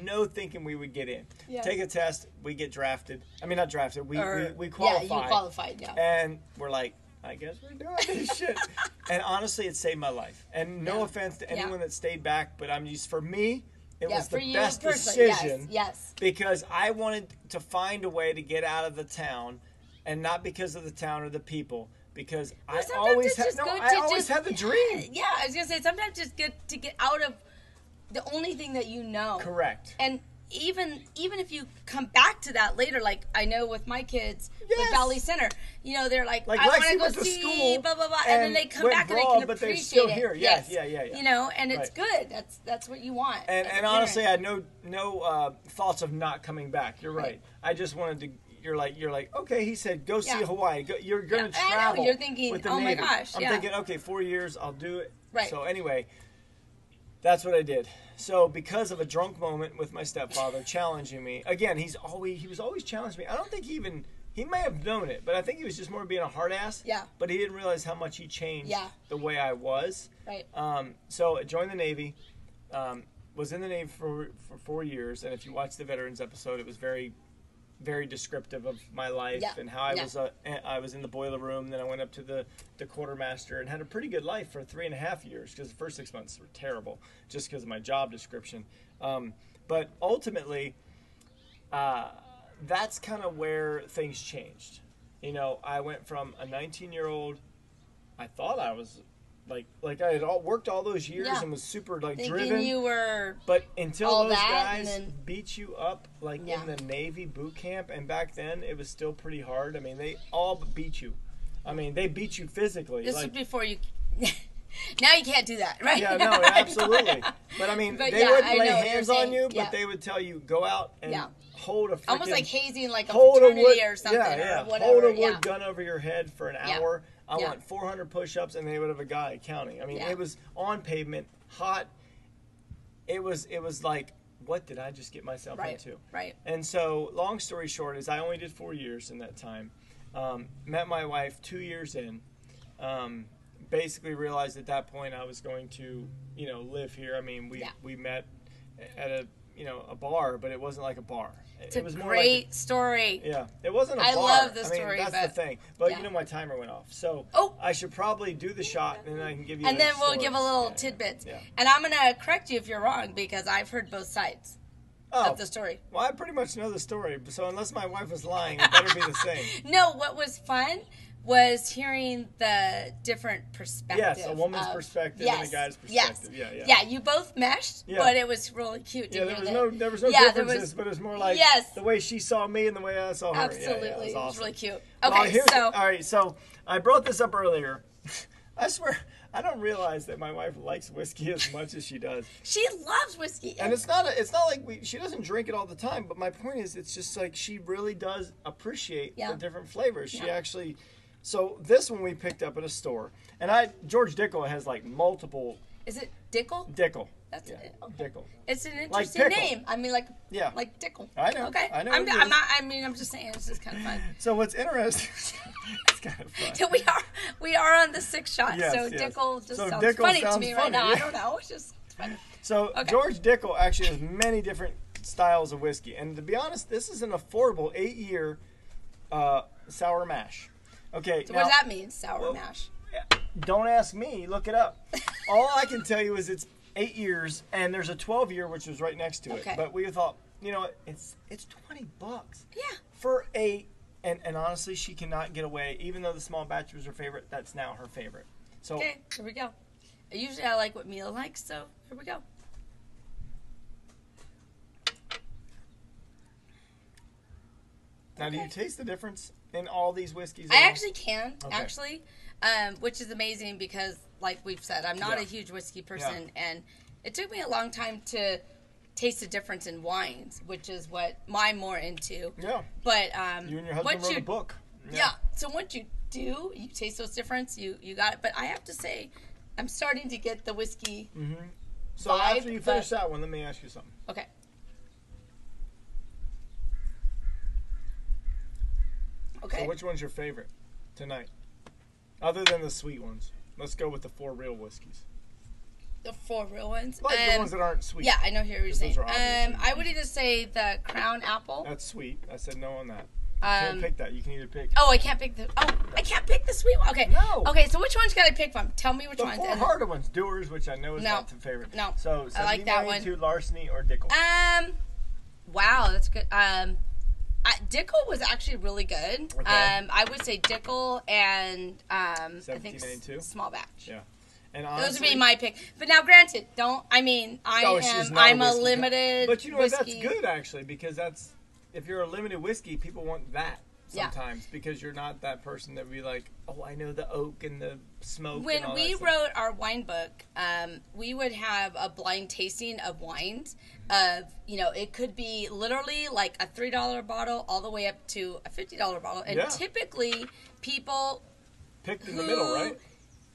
No thinking we would get in. Yeah. Take a test. We get drafted. I mean, not drafted. We Or- we, we qualify. Yeah, you qualified. Yeah. And we're like, I guess we're doing this <laughs> shit. And honestly, it saved my life. And no Yeah. offense to Yeah. anyone that stayed back, but I'm just for me, It yeah, was the you best personally, decision Yes, yes. because I wanted to find a way to get out of the town, and not because of the town or the people. Because Well, I always it's had no, I always just- had the dream. <laughs> Yeah, I was gonna say sometimes just good to get out of the only thing that you know. Correct. And even even if you come back to that later, like I know with my kids Yes. with Valley Center, you know they're like, Like I want to go to see school blah blah blah, and, then they come back and they can but appreciate still it. here. Yeah, Yes. yeah, yeah, yeah. You know, and it's Right. good. That's that's what you want. And and honestly, I had no no uh, thoughts of not coming back. You're right. Right. I just wanted to. You're like you're like okay. He said go see Yeah. Hawaii. Go, you're gonna Yeah, I know. travel. You're thinking, with the oh my gosh, I'm yeah. thinking okay, four years. I'll do it. Right. So anyway, that's what I did. So because of a drunk moment with my stepfather challenging me again, he's always he was always challenging me. I don't think he even he may have known it, but I think he was just more being a hard ass. Yeah. But he didn't realize how much he changed Yeah. the way I was. right. Um, so I joined the Navy. Um, was in the Navy for for four years, and if you watch the veterans episode, it was very, very descriptive of my life Yeah, and how I yeah. was. Uh, I was in the boiler room. Then I went up to the the quartermaster and had a pretty good life for three and a half years because the first six months were terrible just because of my job description. Um, but ultimately, uh, that's kind of where things changed. You know, I went from a 19 year old. I thought I was like like I had all worked all those years Yeah. and was super like Thinking driven. you were but until those guys then- beat you up like Yeah. in the Navy boot camp, and back then it was still pretty hard. I mean, they all beat you. I mean, they beat you physically. this like, was before you. <laughs> now you can't do that, right? yeah, no, <laughs> absolutely. But I mean, But they yeah, wouldn't I lay know what you're hands on you, but they would tell you go out and hold a freaking, Almost like hazing, like a hold a wood, or something, yeah, yeah, or whatever. hold a wood gun over your head for an hour. I Yeah. want 400 push-ups, and they would have a guy counting. I mean, Yeah. it was on pavement, hot. It was, it was like, what did I just get myself Right, into? right. And so, long story short, is I only did four years in that time. Um, met my wife two years in. Um, basically realized at that point I was going to, you know, live here. I mean, we Yeah. we met at a you know a bar, but it wasn't like a bar. It's it a was more great like story. yeah, it wasn't a I bar. I love the I mean, story, that's but- the thing. But yeah. you know, my timer went off, so Oh. I should probably do the shot, and then I can give you. and then we'll story. give a little Yeah, yeah, tidbits. Yeah. And I'm gonna correct you if you're wrong because I've heard both sides Oh, of the story. well, I pretty much know the story. So unless my wife was lying, it better be the same. <laughs> No, what was fun was hearing the different perspective. Yes, a woman's of- perspective yes, and a guy's perspective. yes. Yeah, yeah. Yeah, you both meshed, Yeah. but it was really cute to Yeah, hear there was that. no there was no Yeah, there differences, was- but it was more like Yes. the way she saw me and the way I saw her. Yeah, yeah, Absolutely, it was it was really cute. Okay, here's- so all right, so I brought this up earlier. <laughs> I swear, I don't realize that my wife likes whiskey as much as she does. <laughs> she loves whiskey. And it's not a, it's not like we she doesn't drink it all the time, but my point is it's just like she really does appreciate Yeah. the different flavors. She actually so this one we picked up at a store. And I George Dickel has like multiple Is it Dickel? Dickel. That's yeah, it. Okay. Dickel. It's an interesting pickle. name. I mean, like Yeah. like Dickel. I know, Okay. I know I'm, I'm not. I mean, I'm just saying. It's just kind of fun. So what's interesting <laughs> it's kind of fun. <laughs> We are we are on the six shot. Yes, so yes. Dickel just So sounds Dickel funny to me funny, right now. yeah. I don't <laughs> know. It's just funny. So Okay. George Dickel actually has many different styles of whiskey, and to be honest, this is an affordable eight-year uh, sour mash. Okay, So now, what does that mean? Sour well, mash. don't ask me. Look it up. All I can tell you is it's eight years, and there's a 12-year which was right next to it. Okay. But we thought, you know, it's it's 20 bucks Yeah. for a. And, and honestly, she cannot get away. Even though the small batch was her favorite, that's now her favorite. So Okay. Here we go. Usually I like what Mila likes, so here we go. Now, do you taste the difference in all these whiskeys? I all? actually can Okay. actually, um, which is amazing because, like we've said, I'm not Yeah. a huge whiskey person, and it took me a long time to taste the difference in wines, which is what I'm more into. Yeah. But um, You and your husband wrote you, a book. Yeah. So once you do, you taste those difference. You you got it. But I have to say, I'm starting to get the whiskey. So vibe, after you finish but- that one, let me ask you something. Okay. Okay. So which one's your favorite tonight? Other than the sweet ones. Let's go with the four real whiskeys. the four real ones. Like the Um, ones that aren't sweet. Yeah, I know here you're saying. Um, I would either say the Crown Apple. That's sweet. I said no on that. Can't Um, pick that. You can either pick oh, I can't pick the. Oh, I can't pick the sweet one. Okay. No. Okay, so which ones can I pick from? Tell me which ones. the ones. four harder ones. Dewar's, which I know is No. not the favorite. No. So I like that 1792, larceny, or Dickel. Um, wow, that's good. Um, I, Dickel was actually really good. Okay. Um, I would say Dickel and um, I think s- small batch. yeah. And honestly, Those would be my pick. But now, granted, don't. I mean, I Oh, am. I'm a, whiskey guy. limited. But you know what? That's good actually because that's if you're a limited whiskey, people want that Yeah. sometimes because you're not that person that be like, oh, I know the oak and the smoke. and When all we wrote our wine book, um, we would have a blind tasting of wines. Of you know, it could be literally like a three dollar bottle all the way up to a fifty dollar bottle, and Yeah. typically people picked in the middle, who- right?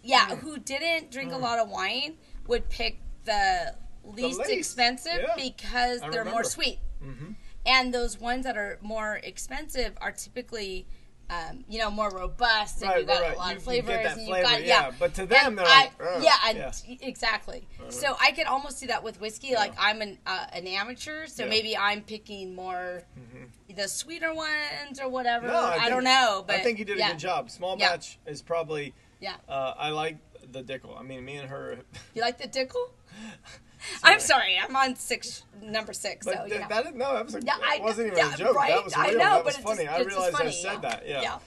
yeah, who didn't drink a lot of wine would pick the least least, expensive yeah. because I they're more remember. sweet. Mhm. And those ones that are more expensive are typically, um, you know, more robust and Right, you got right, a lot You- of you flavors get that and flavor, you've got yeah. yeah. But to them, And they're I- like, yeah, and yeah. exactly. So I can almost see that with whiskey. Like I'm an uh, an amateur, so Yeah. maybe I'm picking more the sweeter ones or whatever. No, I, think- don't know, but I think you did a yeah. good job. Small Yeah. batch is probably. Yeah. Uh, I like the Dickel. I mean, me and her. You like the Dickel? <laughs> I'm sorry, I'm on six, number six. But so you th- know. that, no, that was a, Yeah, I wasn't even yeah, a joke. right? That was real. I know, that but was it's funny. just- I realized funny, I said yeah. that. Yeah. Yeah.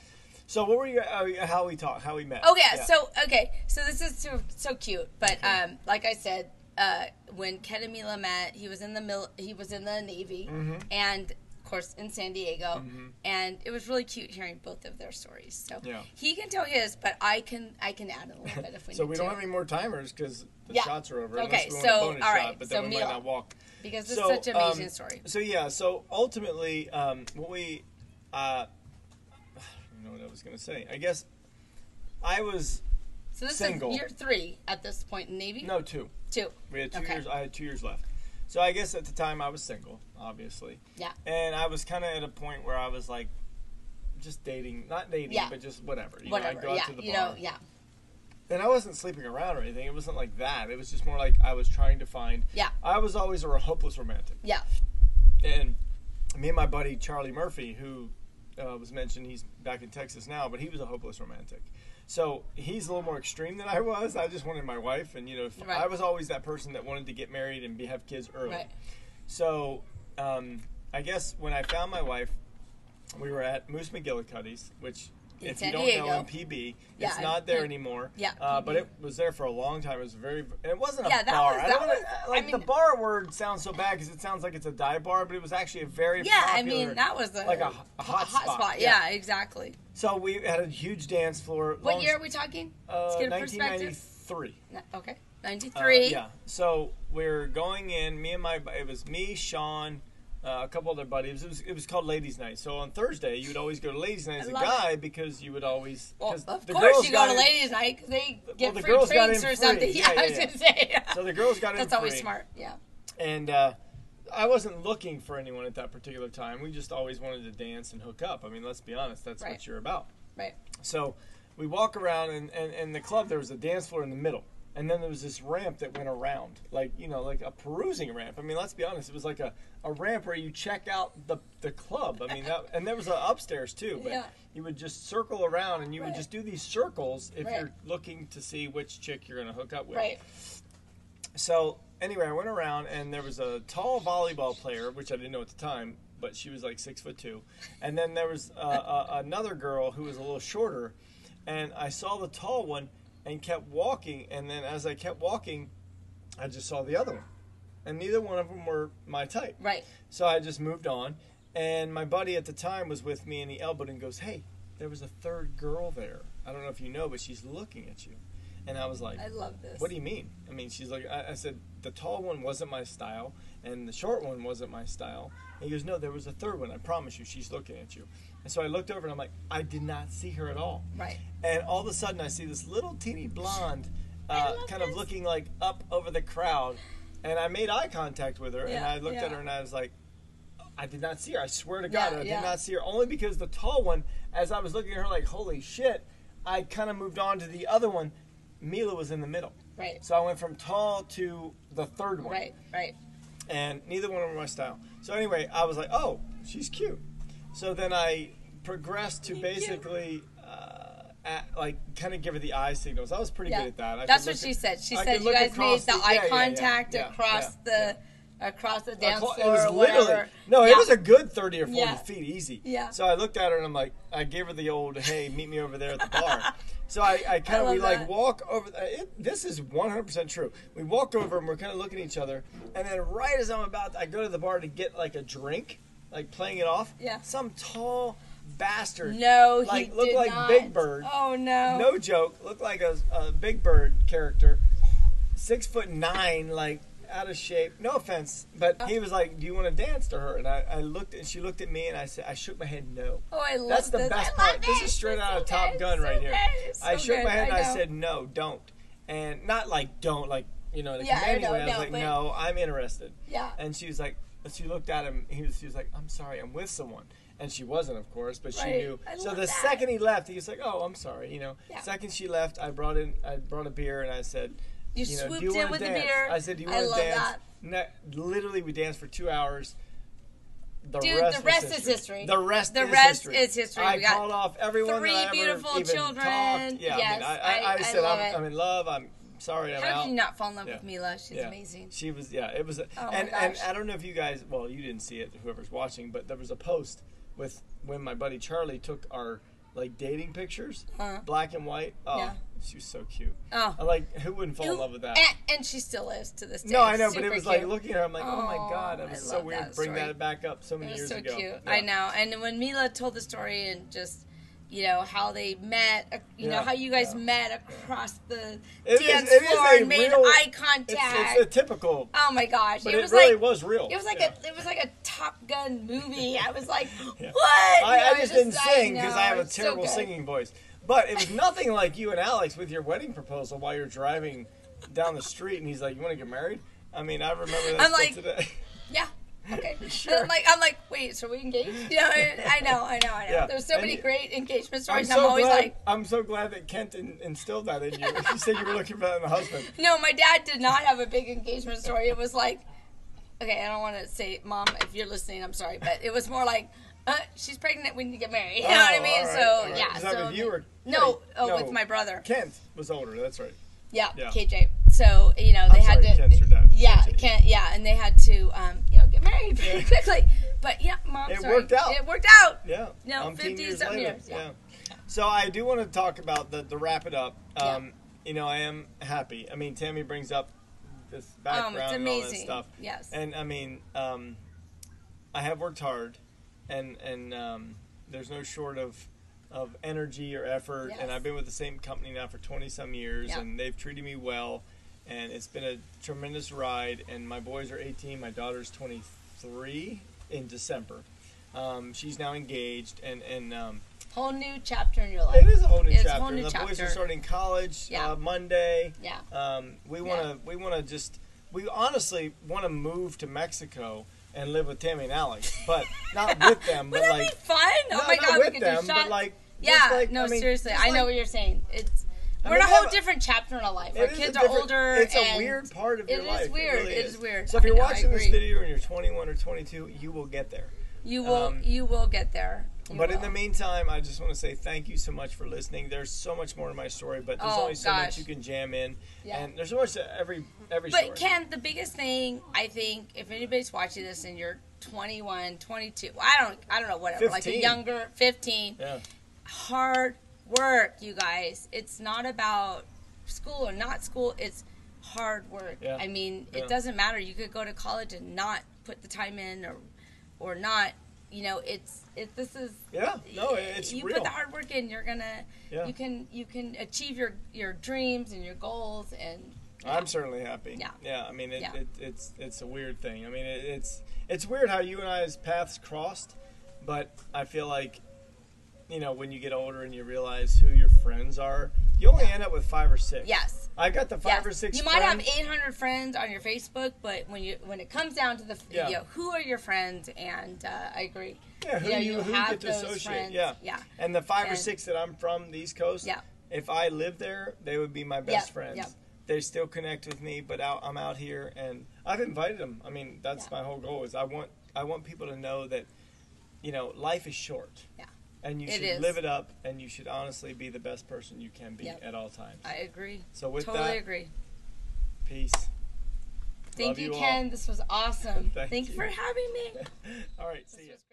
So what were you? Uh, how we talk? How we met? Oh yeah, so okay, so this is so, so cute. But um, like I said, uh, when Ken and Mila met, he was in the mil- he was in the Navy, Mm-hmm. and of course in San Diego, and it was really cute hearing both of their stories. So Yeah. he can tell his, but I can I can add a little <laughs> bit if we So need we don't have any more timers because the Yeah. shots are over. Okay, unless we want so, all right, shot, but so then we Mila. might not walk. because it's So, such an amazing um, story. So yeah, so ultimately, um, what we, uh, I don't know what I was gonna say. I guess I was So this single. is year three at this point in Navy. no two. two. We had two Okay. years. I had two years left. So I guess at the time I was single, obviously, Yeah. and I was kind of at a point where I was like, just dating, not dating, Yeah. but just whatever. You Whatever. Know, I'd go yeah. out to the you know. Yeah. And I wasn't sleeping around or anything. It wasn't like that. It was just more like I was trying to find. Yeah. I was always a hopeless romantic. Yeah. And me and my buddy Charlie Murphy, who uh, was mentioned, he's back in Texas now, but he was a hopeless romantic. So he's a little more extreme than I was. I just wanted my wife, and you know, Right. I was always that person that wanted to get married and be, have kids early. Right. So um, I guess when I found my wife, we were at Moose McGillicuddy's, which if San you don't Diego. know MPB, PB, Yeah, it's not there anymore. Yeah, uh, but it was there for a long time. It was very, it wasn't a Yeah, that bar. was- I that don't wanna- was- I like the bar word sounds so bad because it sounds like it's a dive bar, but it was actually a very Yeah. I mean, that was a like a, a hot, spot. Yeah. Exactly. So we had a huge dance floor. What long- year are we talking? Uh, Let's get a perspective. 1993. No, Okay. Uh, 93. yeah. So we're going in. Me and my it was me, Sean, uh, a couple other buddies. It was it was called Ladies' Night. So on Thursday you would always go to Ladies' Night as a guy because you would always. Well, of the course girls you go to in- ladies' night because they get the free drinks or free. <laughs> something. Yeah, I yeah, was gonna say. So the girls got in That's always free. smart. Yeah. And uh, I wasn't looking for anyone at that particular time. We just always wanted to dance and hook up. I mean, let's be honest, that's Right. what you're about. Right. So we walk around, and, and, and the club, there was a dance floor in the middle. And then there was this ramp that went around, like, you know, like a perusing ramp. I mean, let's be honest, it was like a, a ramp where you check out the, the club. I mean, that, and there was a upstairs too, but Yeah. you would just circle around and you would just do these circles if Right. you're looking to see which chick you're going to hook up with. Right. So anyway, I went around and there was a tall volleyball player, which I didn't know at the time, but she was like six foot two, and then there was uh, uh, another girl who was a little shorter, and I saw the tall one and kept walking, and then as I kept walking, I just saw the other one, and neither one of them were my type. Right. So I just moved on, and my buddy at the time was with me, and he elbowed and goes, "Hey, there was a third girl there. I don't know if you know, but she's looking at you." And I was like, I love this. what do you mean? I mean, she's like, I, I said, the tall one wasn't my style, and the short one wasn't my style. And he goes, no, there was a third one. I promise you, she's looking at you. And so I looked over and I'm like, I did not see her at all. Right. And all of a sudden, I see this little teeny blonde, uh, kind of looking like up over the crowd. And I made eye contact with her, and I looked at her and I was like, I did not see her. I swear to Yeah, God, I yeah. did not see her. Only because the tall one, as I was looking at her like, holy shit, I kind of moved on to the other one. Mila was in the middle. Right. So I went from tall to the third one. Right. Right. And neither one were my style. So anyway, I was like, oh, she's cute. So then I progressed to basically. Uh, at, like kind of give her the eye signals. I was pretty Yeah. good at that. I That's what she at- said. She I said you guys made the, the- eye yeah, contact yeah, across the across the dance floor. It was or literally no. It was a good thirty or forty feet easy. Yeah. So I looked at her and I'm like, I gave her the old, "Hey, meet me over there at the <laughs> bar." so I, I kind of we like walk over. uh, It, this is 100 percent true. We walk over and we're kind of looking at each other, and then right as I'm about, I go to the bar to get like a drink, like playing it off. Yeah. Some tall bastard. No, like he looked like not. Big Bird. Oh no. No joke. Looked like a, a Big Bird character. Six foot nine, like out of shape. No offense, but he was like, "Do you want to dance to her?" And I, I looked, and she looked at me, and I said, I shook my head no. Oh, I love That's the this. best part. This is straight It's out of Top good. Gun It's right so here. good. It's I shook good. my head and I said no, don't, and not like don't, like you know, in a Yeah, I commanding way. I was no, like, no, I'm interested. Yeah. And she was like, she looked at him. He was, she was like, I'm sorry, I'm with someone. And she wasn't, of course, but she Right. knew. I So the that. second he left, he was like, "Oh, I'm sorry," you know. Yeah. Second she left, I brought in, I brought a beer, and I said, You, you know, swooped do you in with to the dance? beer. I said, do you want to dance? that. Literally, we danced for two hours. The Dude, rest the rest is history. The rest The is rest history. is history. I We got called off everyone three that I ever beautiful children. Talked. Yeah, I, Yes, mean, I, I, I- I I said love I'm, it. I'm in love. I'm sorry. I'm How out. did you not fall in love Yeah. with Mila? She's Yeah. amazing. She was, yeah, it was, a, Oh my and and. I don't know if you guys, well, you didn't see it, whoever's watching, but there was a post with when my buddy Charlie took our like dating pictures, Uh-huh. black and white. Oh, Yeah. she was so cute. Oh. I like who wouldn't fall in love with that? And, and she still is to this day. no, I know, but it was cute. like looking at her, I'm like, oh, my Oh, god, that I was so weird. that Bring that back up so many years so ago. cute. Yeah. I know. And when Mila told the story and just, you know, how they met, uh, you know, how you guys yeah. met across the It dance is floor and made real- eye contact. it's a typical, oh my gosh! it it, was really like was real. it was like Yeah. a it was like a Top Gun movie. <laughs> I was like, <laughs> Yeah. what? I, know, I just didn't sing because I have a it's so terrible singing voice. But it was nothing like you and Alex with your wedding proposal while you're driving down the street, and he's like, "You want to get married?" I mean, I remember that I'm like, today. <laughs> Yeah. Okay. <laughs> Sure. I'm like, I'm like, wait, so we engaged? You know, I know, I know, I know. Yeah. There's so And many you- great engagement I'm stories. and I'm always glad. like, I'm so glad that Kent in, instilled that in you. <laughs> You said you were looking for that in a husband. no, my dad did not have a big engagement story. It was like, okay, I don't want to say, mom, if you're listening, I'm sorry, but it was more like, uh, she's pregnant. We need to get married. <laughs> You know what I Oh, mean? right, so right. yeah. So with you or no? yeah, Oh, no. with my brother. Kent was older. That's right. Yeah, Yeah. KJ. So you know they I'm had sorry, to. Kent's your dad. Yeah, KJ. Kent. Yeah, and they had to, um, you get married pretty Yeah. quickly. But yeah, mom. It sorry. worked out. It worked out. Yeah. No, umpteen 50 years something later. years, yeah. So I do want to talk about the the wrap it up. Yeah. Um, You know, I am happy. I mean, Tammy brings up this background Um, and all that amazing. stuff. Yes. And I mean, um, I have worked hard, and and um, there's no short of of energy or effort. Yes. And I've been with the same company now for 20 some years, Yeah. and they've treated me well. And it's been a tremendous ride. And my boys are 18. My daughter's 23 in December. Um, she's now engaged, and and um, Whole new chapter in your life. it is a whole new It's chapter. whole new the boys are starting college Yeah. uh, Monday. Yeah. Um, we want to we want to just we honestly want to move to Mexico and live with Tammy and Alex, but <laughs> not with them. But Wouldn't like that be fun? no, oh my not god, we with could them, do but like yeah, like, no, I mean, seriously, I know like- what you're saying. It's I we're mean, in a whole different chapter in our life. Our kids are older. It's a weird part of it your is life. weird. really It is weird. So if you're know, watching this video and you're 21 or 22, you will get there. You will. um, you will get there. You but in the meantime, I just want to say thank you so much for listening. There's so much more to my story, but there's Oh, only so much you can jam in, Yeah. and there's so much to every every But story. Ken, the biggest thing I think, if anybody's watching this and you're 21, 22, I don't, I don't know, whatever, like a younger 15, yeah, hard work, you guys. It's not about school or not school. It's hard work. Yeah. I mean, Yeah. it doesn't matter. You could go to college and not put the time in, or, or not. You know, it's it. This is yeah, no, it's you real. put the hard work in. You're gonna. Yeah. You can you can achieve your your dreams and your goals and. I'm certainly happy. Yeah. Yeah. I mean, it, Yeah. it, it's it's a weird thing. I mean, it, it's it's weird how you and I's paths crossed, but I feel like, you know, when you get older and you realize who your friends are, you only end up with five or six. Yes. I got the five Yes. or six. You might have 800 friends on your Facebook, but when you when it comes down to the Yeah. you know, who are your friends? And uh, I agree. Yeah, who you know, you, you who have you get to those associate. friends. Yeah. Yeah. And the five or six that I'm from the East Coast. Yeah. If I lived there, they would be my best Yep, friends. yep. They still connect with me, but out, I'm out here, and I've invited them. I mean, that's Yeah. my whole goal. Is I want I want people to know that, you know, life is short. Yeah. And you It should is. live it up, and you should honestly be the best person you can be Yep. at all times. I agree. so with totally that, agree. peace. Thank Love you, you. Ken. This was awesome. <laughs> Thank Thank you you. for having me. <laughs> all right, see This ya. was great.